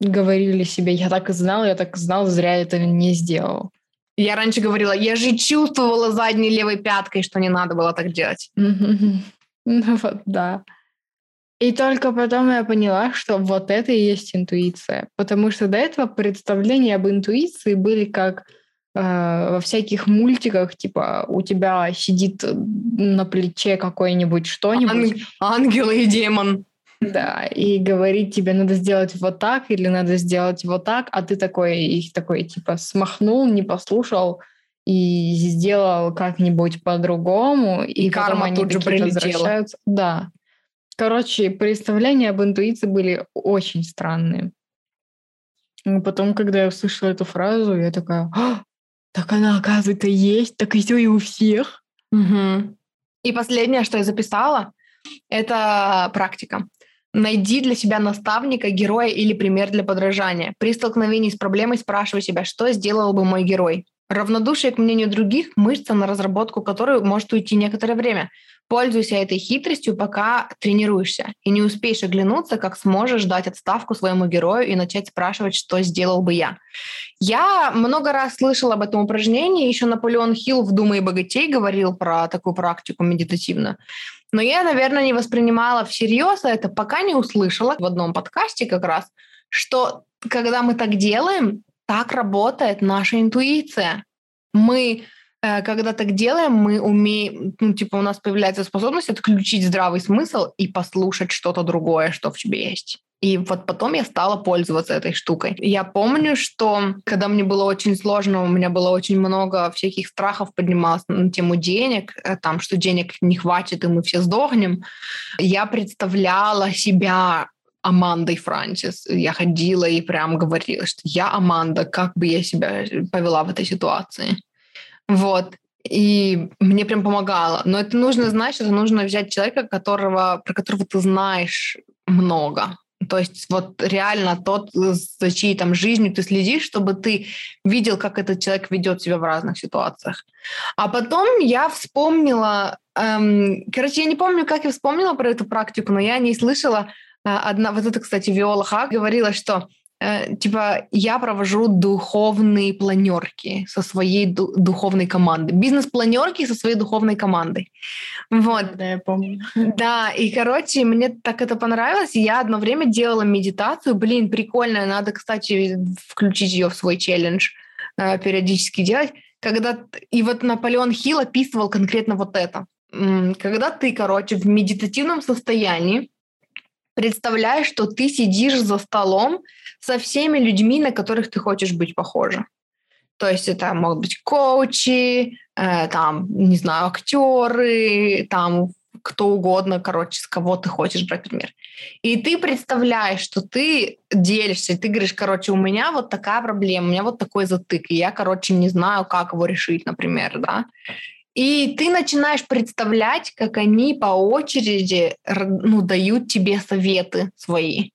говорили себе, я так и знал, я так и знал, зря это не сделал.
Я раньше говорила, я же чувствовала задней левой пяткой, что не надо было так делать. (laughs)
Ну вот, да. И только потом я поняла, что вот это и есть интуиция. Потому что до этого представления об интуиции были как э, во всяких мультиках, типа у тебя сидит на плече какой-нибудь что-нибудь.
Ан- ангел и демон.
Да, и говорить тебе надо сделать вот так или надо сделать вот так, а ты такой их такой типа смахнул, не послушал и сделал как-нибудь по-другому, и, и
карма они тут же прилетела.
Да. Короче, представления об интуиции были очень странные. И потом, когда я услышала эту фразу, я такая, а, так она, оказывается, есть, так и все и у всех.
Угу. И последнее, что я записала, это практика. Найди для себя наставника, героя или пример для подражания. При столкновении с проблемой спрашивай себя, что сделал бы мой герой. Равнодушие к мнению других – мышца, на разработку которой может уйти некоторое время. Пользуйся этой хитростью, пока тренируешься. И не успеешь оглянуться, как сможешь дать отставку своему герою и начать спрашивать, что сделал бы я. Я много раз слышала об этом упражнении. Еще Наполеон Хилл в «Думай богатей» говорил про такую практику медитативную. Но я, наверное, не воспринимала всерьез это, пока не услышала в одном подкасте как раз, что когда мы так делаем, так работает наша интуиция. Мы, э, когда так делаем, мы умеем, ну, типа, у нас появляется способность отключить здравый смысл и послушать что-то другое, что в тебе есть. И вот потом я стала пользоваться этой штукой. Я помню, что когда мне было очень сложно, у меня было очень много всяких страхов поднималось на тему денег, э, там, что денег не хватит, и мы все сдохнем. Я представляла себя Амандой Франсис. Я ходила и прям говорила, что я Аманда, как бы я себя повела в этой ситуации. Вот. И мне прям помогало. Но это нужно что это нужно взять человека, которого, про которого ты знаешь много. То есть вот реально тот, за чьей там жизнью ты следишь, чтобы ты видел, как этот человек ведет себя в разных ситуациях. А потом я вспомнила, эм, короче, я не помню, как я вспомнила про эту практику, но я не слышала. Э, одна, вот это, кстати, Виола Хак говорила, что Э, типа я провожу духовные планерки со своей ду- духовной командой, бизнес-планерки со своей духовной командой. Вот.
Да, я помню.
Да, и, короче, мне так это понравилось. Я одно время делала медитацию. Блин, прикольная. Надо, кстати, включить ее в свой челлендж, э, периодически делать. Когда... И вот Наполеон Хилл описывал конкретно вот это. Когда ты, короче, в медитативном состоянии, представляешь, что ты сидишь за столом со всеми людьми, на которых ты хочешь быть похожа. То есть это могут быть коучи, э, там, не знаю, актеры, там кто угодно, короче, с кого ты хочешь брать пример. И ты представляешь, что ты делишься, и ты говоришь, короче, у меня вот такая проблема, у меня вот такой затык, и я, короче, не знаю, как его решить, например, да. И ты начинаешь представлять, как они по очереди ну, дают тебе советы свои.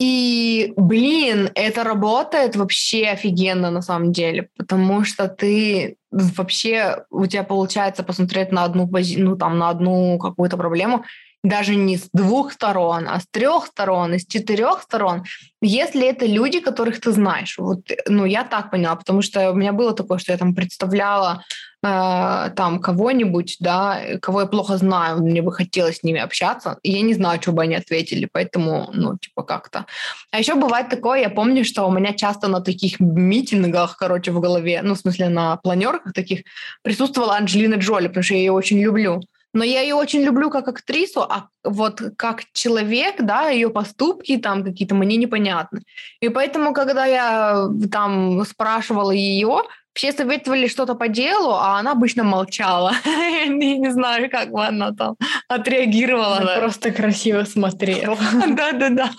И, блин, это работает вообще офигенно на самом деле, потому что ты вообще, у тебя получается посмотреть на одну, ну, там, на одну какую-то проблему, даже не с двух сторон, а с трех сторон, из четырех сторон, если это люди, которых ты знаешь. Вот, ну, я так поняла, потому что у меня было такое, что я там представляла э, там кого-нибудь, да, кого я плохо знаю, мне бы хотелось с ними общаться, я не знаю, что бы они ответили, поэтому, ну, типа как-то. А еще бывает такое, я помню, что у меня часто на таких митингах, короче, в голове, ну, в смысле на планерках таких, присутствовала Анджелина Джоли, потому что я ее очень люблю. Но я ее очень люблю как актрису, а вот как человек, да, ее поступки там какие-то мне непонятны. И поэтому, когда я там спрашивала ее, все советовали что-то по делу, а она обычно молчала. (laughs) Я не знаю, как бы она там отреагировала.
Она просто красиво смотрела. (laughs)
Да-да-да.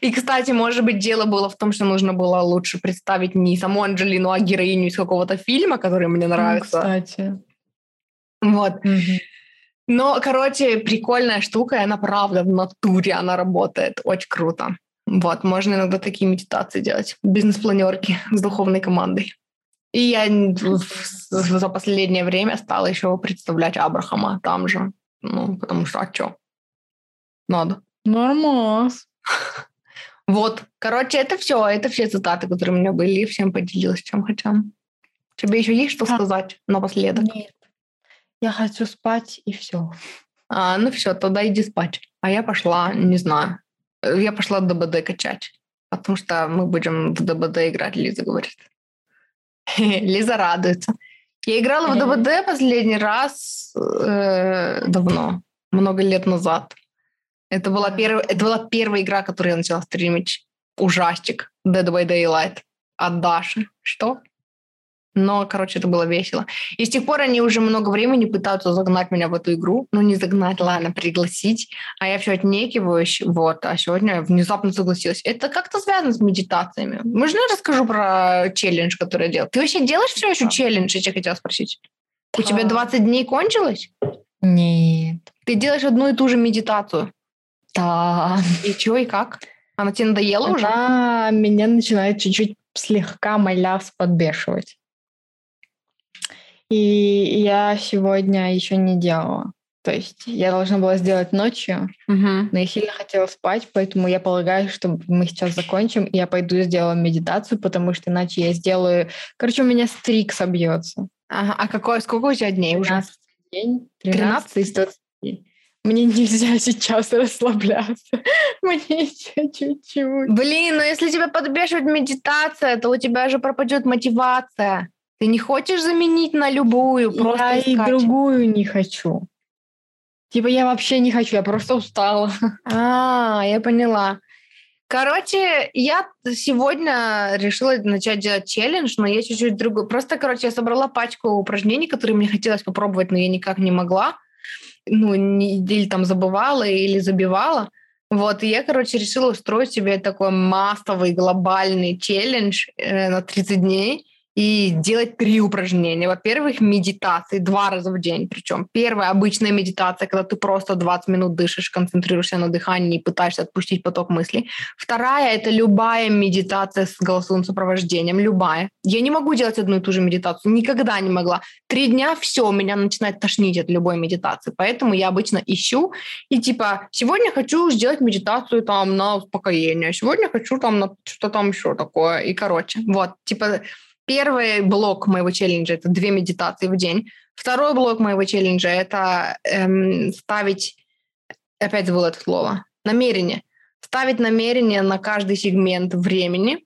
И, кстати, может быть, дело было в том, что нужно было лучше представить не саму Анджелину, а героиню из какого-то фильма, который мне ну, нравится.
кстати.
Вот. Угу. Но, короче, прикольная штука, и она правда в натуре, она работает. Очень круто. Вот, можно иногда такие медитации делать. Бизнес-планерки с духовной командой. И я за последнее время стала еще представлять Абрахама там же. Ну, потому что, а что? Надо.
Нормас.
Вот, короче, это все. Это все цитаты, которые у меня были. Всем поделилась, чем хотела. Тебе еще есть что сказать напоследок?
Нет. Я хочу спать, и все.
А, ну все, тогда иди спать. А я пошла, не знаю, я пошла ДБД качать, потому что мы будем в ДБД играть, Лиза говорит. (laughs) Лиза радуется. Я играла в ДБД последний раз э, давно, много лет назад. Это была, первая, это была первая игра, которую я начала стримить. Ужастик. Dead by Daylight. От Даши. Что? Но, короче, это было весело. И с тех пор они уже много времени пытаются загнать меня в эту игру. Ну, не загнать, ладно, пригласить. А я все отнекиваюсь. Вот. А сегодня я внезапно согласилась. Это как-то связано с медитациями. Можно я расскажу про челлендж, который я делал? Ты вообще делаешь все еще челлендж, я тебя хотела спросить? У тебя 20 дней кончилось?
Нет.
Ты делаешь одну и ту же медитацию?
Да.
И что, и как? Она тебе надоела
Она
уже?
меня начинает чуть-чуть слегка маляс подбешивать. И я сегодня еще не делала. То есть я должна была сделать ночью,
угу.
но я сильно хотела спать, поэтому я полагаю, что мы сейчас закончим, и я пойду сделаю медитацию, потому что иначе я сделаю... Короче, у меня стрик собьется.
Ага. А какой, сколько у тебя дней 13 уже?
день, 13 из 20. Мне нельзя (laughs) сейчас расслабляться. (laughs) Мне еще чуть-чуть.
Блин, но если тебя подбешивает медитация, то у тебя же пропадет мотивация. Ты не хочешь заменить на любую, просто
Я и другую не хочу. Типа я вообще не хочу, я просто устала. (laughs)
А, я поняла. Короче, я сегодня решила начать делать челлендж, но я чуть-чуть другой. Просто, короче, я собрала пачку упражнений, которые мне хотелось попробовать, но я никак не могла. Ну, не, или там забывала, или забивала. Вот, и я, короче, решила устроить себе такой массовый глобальный челлендж э, на 30 дней и делать три упражнения. Во-первых, медитации два раза в день. Причем первая обычная медитация, когда ты просто 20 минут дышишь, концентрируешься на дыхании и пытаешься отпустить поток мыслей. Вторая – это любая медитация с голосовым сопровождением. Любая. Я не могу делать одну и ту же медитацию. Никогда не могла. Три дня – все, меня начинает тошнить от любой медитации. Поэтому я обычно ищу и типа, сегодня хочу сделать медитацию там на успокоение, сегодня хочу там на что-то там еще такое. И короче, вот, типа, Первый блок моего челленджа – это две медитации в день. Второй блок моего челленджа – это эм, ставить, опять забыла это слово, намерение. Ставить намерение на каждый сегмент времени.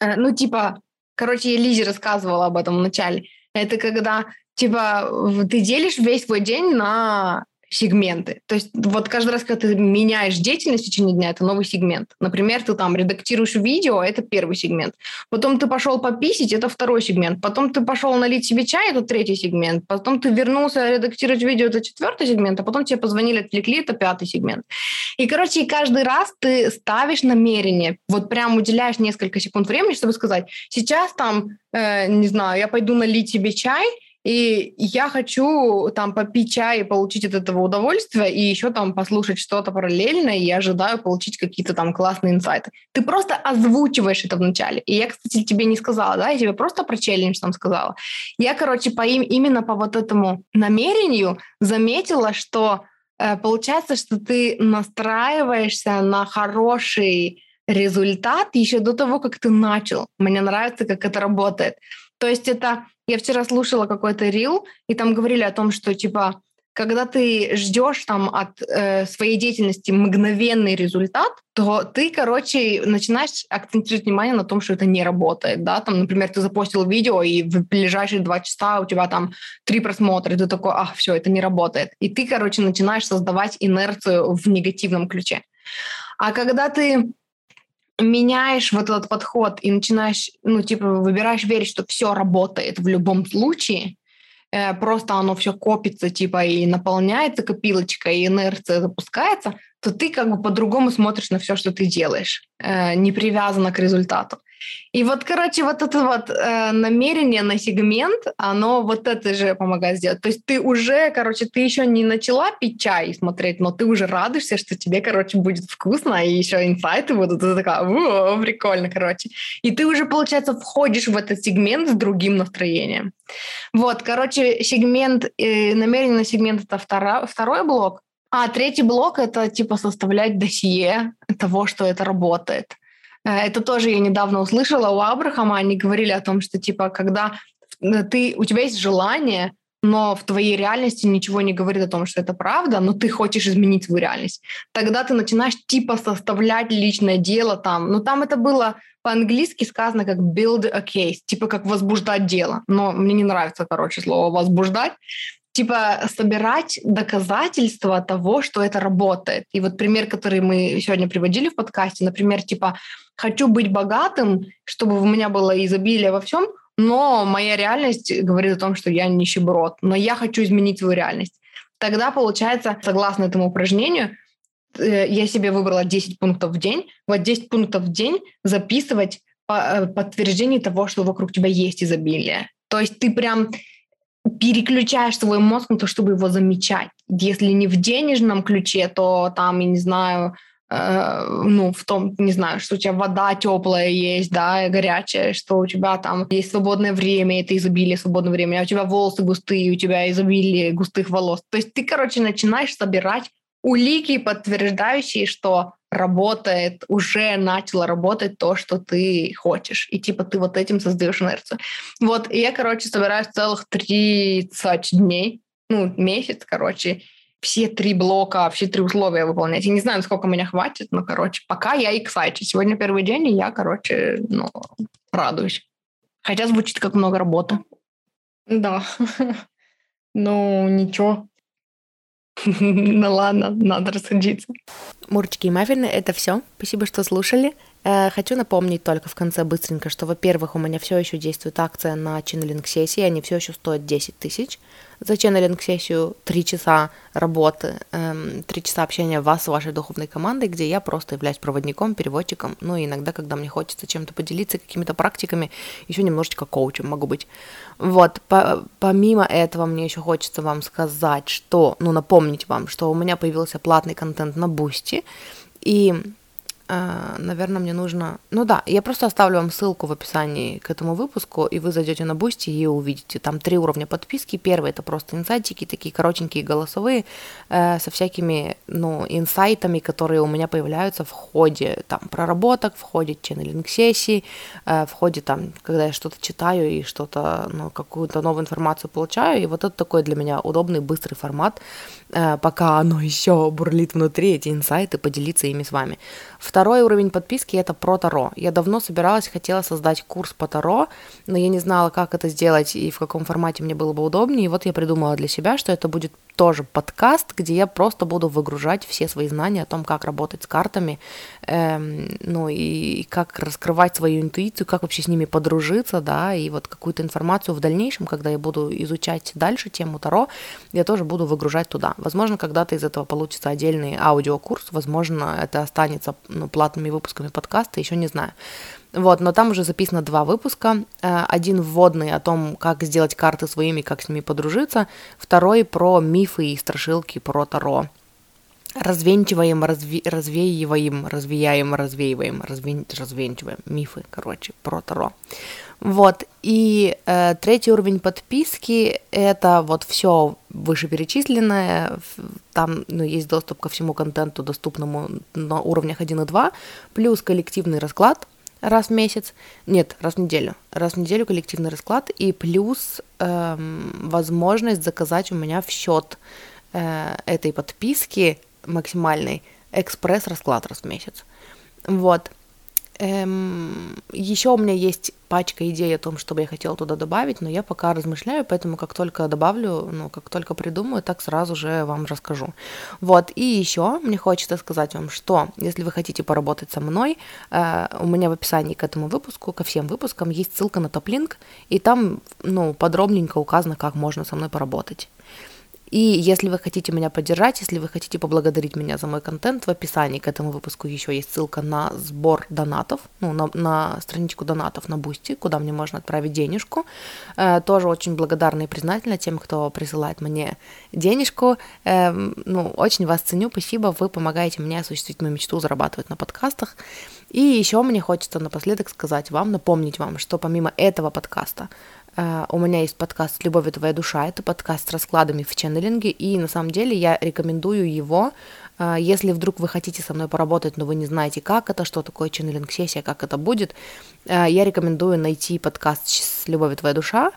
Э, ну, типа, короче, я Лизе рассказывала об этом в начале. Это когда, типа, ты делишь весь свой день на сегменты. То есть вот каждый раз, когда ты меняешь деятельность в течение дня, это новый сегмент. Например, ты там редактируешь видео, это первый сегмент. Потом ты пошел пописить, это второй сегмент. Потом ты пошел налить себе чай, это третий сегмент. Потом ты вернулся редактировать видео, это четвертый сегмент. А потом тебе позвонили, отвлекли, это пятый сегмент. И, короче, каждый раз ты ставишь намерение, вот прям уделяешь несколько секунд времени, чтобы сказать, сейчас там, э, не знаю, я пойду налить себе чай, и я хочу там попить чай и получить от этого удовольствие, и еще там послушать что-то параллельно, и ожидаю получить какие-то там классные инсайты. Ты просто озвучиваешь это вначале. И я, кстати, тебе не сказала, да, я тебе просто про челлендж там сказала. Я, короче, по им, именно по вот этому намерению заметила, что э, получается, что ты настраиваешься на хороший результат еще до того, как ты начал. Мне нравится, как это работает. То есть это я вчера слушала какой-то рил, и там говорили о том, что типа когда ты ждешь там от э, своей деятельности мгновенный результат, то ты, короче, начинаешь акцентировать внимание на том, что это не работает, да, там, например, ты запостил видео, и в ближайшие два часа у тебя там три просмотра, и ты такой, ах, все, это не работает. И ты, короче, начинаешь создавать инерцию в негативном ключе. А когда ты меняешь вот этот подход и начинаешь, ну, типа, выбираешь верить, что все работает в любом случае, э, просто оно все копится, типа, и наполняется копилочка, и инерция запускается, то ты как бы по-другому смотришь на все, что ты делаешь, э, не привязано к результату. И вот, короче, вот это вот э, намерение на сегмент, оно вот это же помогает сделать. То есть ты уже, короче, ты еще не начала пить чай и смотреть, но ты уже радуешься, что тебе, короче, будет вкусно, и еще инсайты будут. Ты такая, о, прикольно, короче. И ты уже, получается, входишь в этот сегмент с другим настроением. Вот, короче, сегмент, э, намерение на сегмент – это втора, второй блок. А третий блок – это, типа, составлять досье того, что это работает. Э, это тоже я недавно услышала у Абрахама, они говорили о том, что типа когда ты, у тебя есть желание, но в твоей реальности ничего не говорит о том, что это правда, но ты хочешь изменить свою реальность. Тогда ты начинаешь типа составлять личное дело там. Ну там это было по-английски сказано как build a case, типа как возбуждать дело. Но мне не нравится, короче, слово возбуждать типа собирать доказательства того, что это работает. И вот пример, который мы сегодня приводили в подкасте, например, типа хочу быть богатым, чтобы у меня было изобилие во всем, но моя реальность говорит о том, что я нищеброд, но я хочу изменить свою реальность. Тогда, получается, согласно этому упражнению, э, я себе выбрала 10 пунктов в день, вот 10 пунктов в день записывать э, подтверждение того, что вокруг тебя есть изобилие. То есть ты прям переключаешь свой мозг на то, чтобы его замечать. Если не в денежном ключе, то там, я не знаю, э, ну, в том, не знаю, что у тебя вода теплая есть, да, горячая, что у тебя там есть свободное время, это изобилие свободного времени, а у тебя волосы густые, у тебя изобилие густых волос. То есть ты, короче, начинаешь собирать улики, подтверждающие, что работает, уже начало работать то, что ты хочешь. И типа ты вот этим создаешь инерцию. Вот, и я, короче, собираюсь целых 30 дней
ну, месяц, короче, все три блока, все три условия выполнять. Я не знаю, сколько меня хватит, но, короче, пока я excited. Сегодня первый день, и я, короче, ну, радуюсь. Хотя звучит как много работы. Да. (laughs) Ну, ничего. (laughs) Ну ладно, надо рассадиться.
Мурчики и маффины, это все. Спасибо, что слушали. Э, хочу напомнить только в конце быстренько, что, во-первых, у меня все еще действует акция на ченнелинг сессии, они все еще стоят 10 тысяч. За channeling сессию 3 часа работы, 3 эм, часа общения вас с вашей духовной командой, где я просто являюсь проводником, переводчиком, ну и иногда, когда мне хочется чем-то поделиться, какими-то практиками, еще немножечко коучем могу быть. Вот, по помимо этого мне еще хочется вам сказать, что, ну напомнить вам, что у меня появился платный контент на Бусти, и наверное, мне нужно... Ну да, я просто оставлю вам ссылку в описании к этому выпуску, и вы зайдете на Бусти и увидите. Там три уровня подписки. Первый это просто инсайтики, такие коротенькие голосовые, э, со всякими, ну, инсайтами, которые у меня появляются в ходе там проработок, в ходе ченнелинг-сессий, э, в ходе там, когда я что-то читаю и что-то, ну, какую-то новую информацию получаю. И вот это такой для меня удобный, быстрый формат, э, пока оно еще бурлит внутри, эти инсайты, поделиться ими с вами. Второй уровень подписки это про Таро. Я давно собиралась, хотела создать курс по Таро, но я не знала, как это сделать и в каком формате мне было бы удобнее. И вот я придумала для себя, что это будет тоже подкаст, где я просто буду выгружать все свои знания о том, как работать с картами, эм, ну и, как раскрывать свою интуицию, как вообще с ними подружиться, да, и вот какую-то информацию в дальнейшем, когда я буду изучать дальше тему Таро, я тоже буду выгружать туда. Возможно, когда-то из этого получится отдельный аудиокурс, возможно, это останется ну, платными выпусками подкаста, еще не знаю. Вот, но там уже записано два выпуска. Э, один вводный о том, как сделать карты своими, как с ними подружиться. Второй про мифы и страшилки про Таро. Развенчиваем, разви, развеиваем, развеяем, развеиваем, развен, развенчиваем мифы, короче, про Таро. Вот, и э, третий уровень подписки – это вот все вышеперечисленное, там ну, есть доступ ко всему контенту, доступному на уровнях 1 и 2, плюс коллективный расклад – раз в месяц, нет, раз в неделю, раз в неделю коллективный расклад и плюс эм, возможность заказать у меня в счет э, этой подписки максимальный экспресс-расклад раз в месяц. Вот. Эм, еще у меня есть пачка идей о том, что бы я хотела туда добавить, но я пока размышляю, поэтому как только добавлю, ну, как только придумаю, так сразу же вам расскажу. Вот, и еще мне хочется сказать вам, что если вы хотите поработать со мной, э, у меня в описании к этому выпуску, ко всем выпускам есть ссылка на топ-линк, и там, ну, подробненько указано, как можно со мной поработать. И если вы хотите меня поддержать, если вы хотите поблагодарить меня за мой контент, в описании к этому выпуску еще есть ссылка на сбор донатов, ну, на, на страничку донатов на Бусти, куда мне можно отправить денежку. Э, тоже очень благодарна и признательна тем, кто присылает мне денежку. Э, ну, очень вас ценю, спасибо, вы помогаете мне осуществить мою мечту зарабатывать на подкастах. И еще мне хочется напоследок сказать вам, напомнить вам, что помимо этого подкаста у меня есть подкаст «Любовь твоя душа», это подкаст с раскладами в ченнелинге, и на самом деле я рекомендую его, uh, если вдруг вы хотите со мной поработать, но вы не знаете, как это, что такое ченнелинг-сессия, как это будет, uh, я рекомендую найти подкаст «Любовь твоя душа»,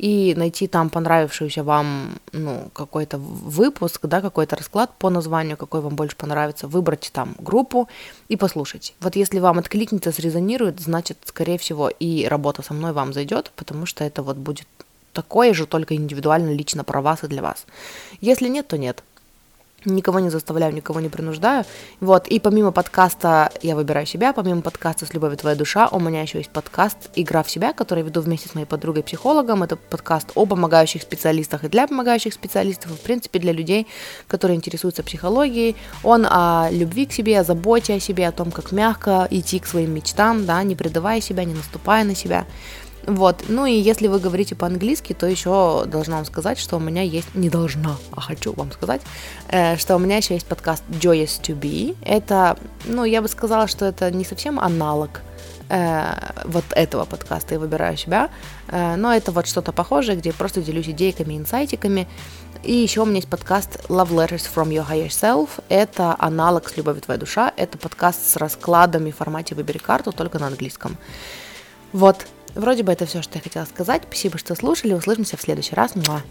и найти там понравившийся вам ну, какой-то выпуск, да, какой-то расклад по названию, какой вам больше понравится, выбрать там группу и послушать. Вот если вам откликнется, срезонирует, значит, скорее всего, и работа со мной вам зайдет, потому что это вот будет такое же, только индивидуально, лично про вас и для вас. Если нет, то нет. Никого не заставляю, никого не принуждаю. Вот, и помимо подкаста «Я выбираю себя», помимо подкаста «С любовью твоя душа», у меня еще есть подкаст «Игра в себя», который веду вместе с моей подругой-психологом. Это подкаст о помогающих специалистах и для помогающих специалистов, и, в принципе, для людей, которые интересуются психологией. Он о любви к себе, о заботе о себе, о том, как мягко идти к своим мечтам, да, не предавая себя, не наступая на себя. Вот. Ну и если вы говорите по-английски, то еще должна вам сказать, что у меня есть... Не должна, а хочу вам сказать, э, что у меня еще есть подкаст Joyous to Be. Это, ну, я бы сказала, что это не совсем аналог э, вот этого подкаста «Я выбираю себя», э, но это вот что-то похожее, где я просто делюсь идейками, инсайтиками. И еще у меня есть подкаст Love Letters from Your Higher Self. Это аналог с «Любовью твоя душа». Это подкаст с раскладами в формате «Выбери карту», только на английском. Вот, Вроде бы это все, что я хотела сказать. Спасибо, что слушали. Услышимся в следующий раз. Муа.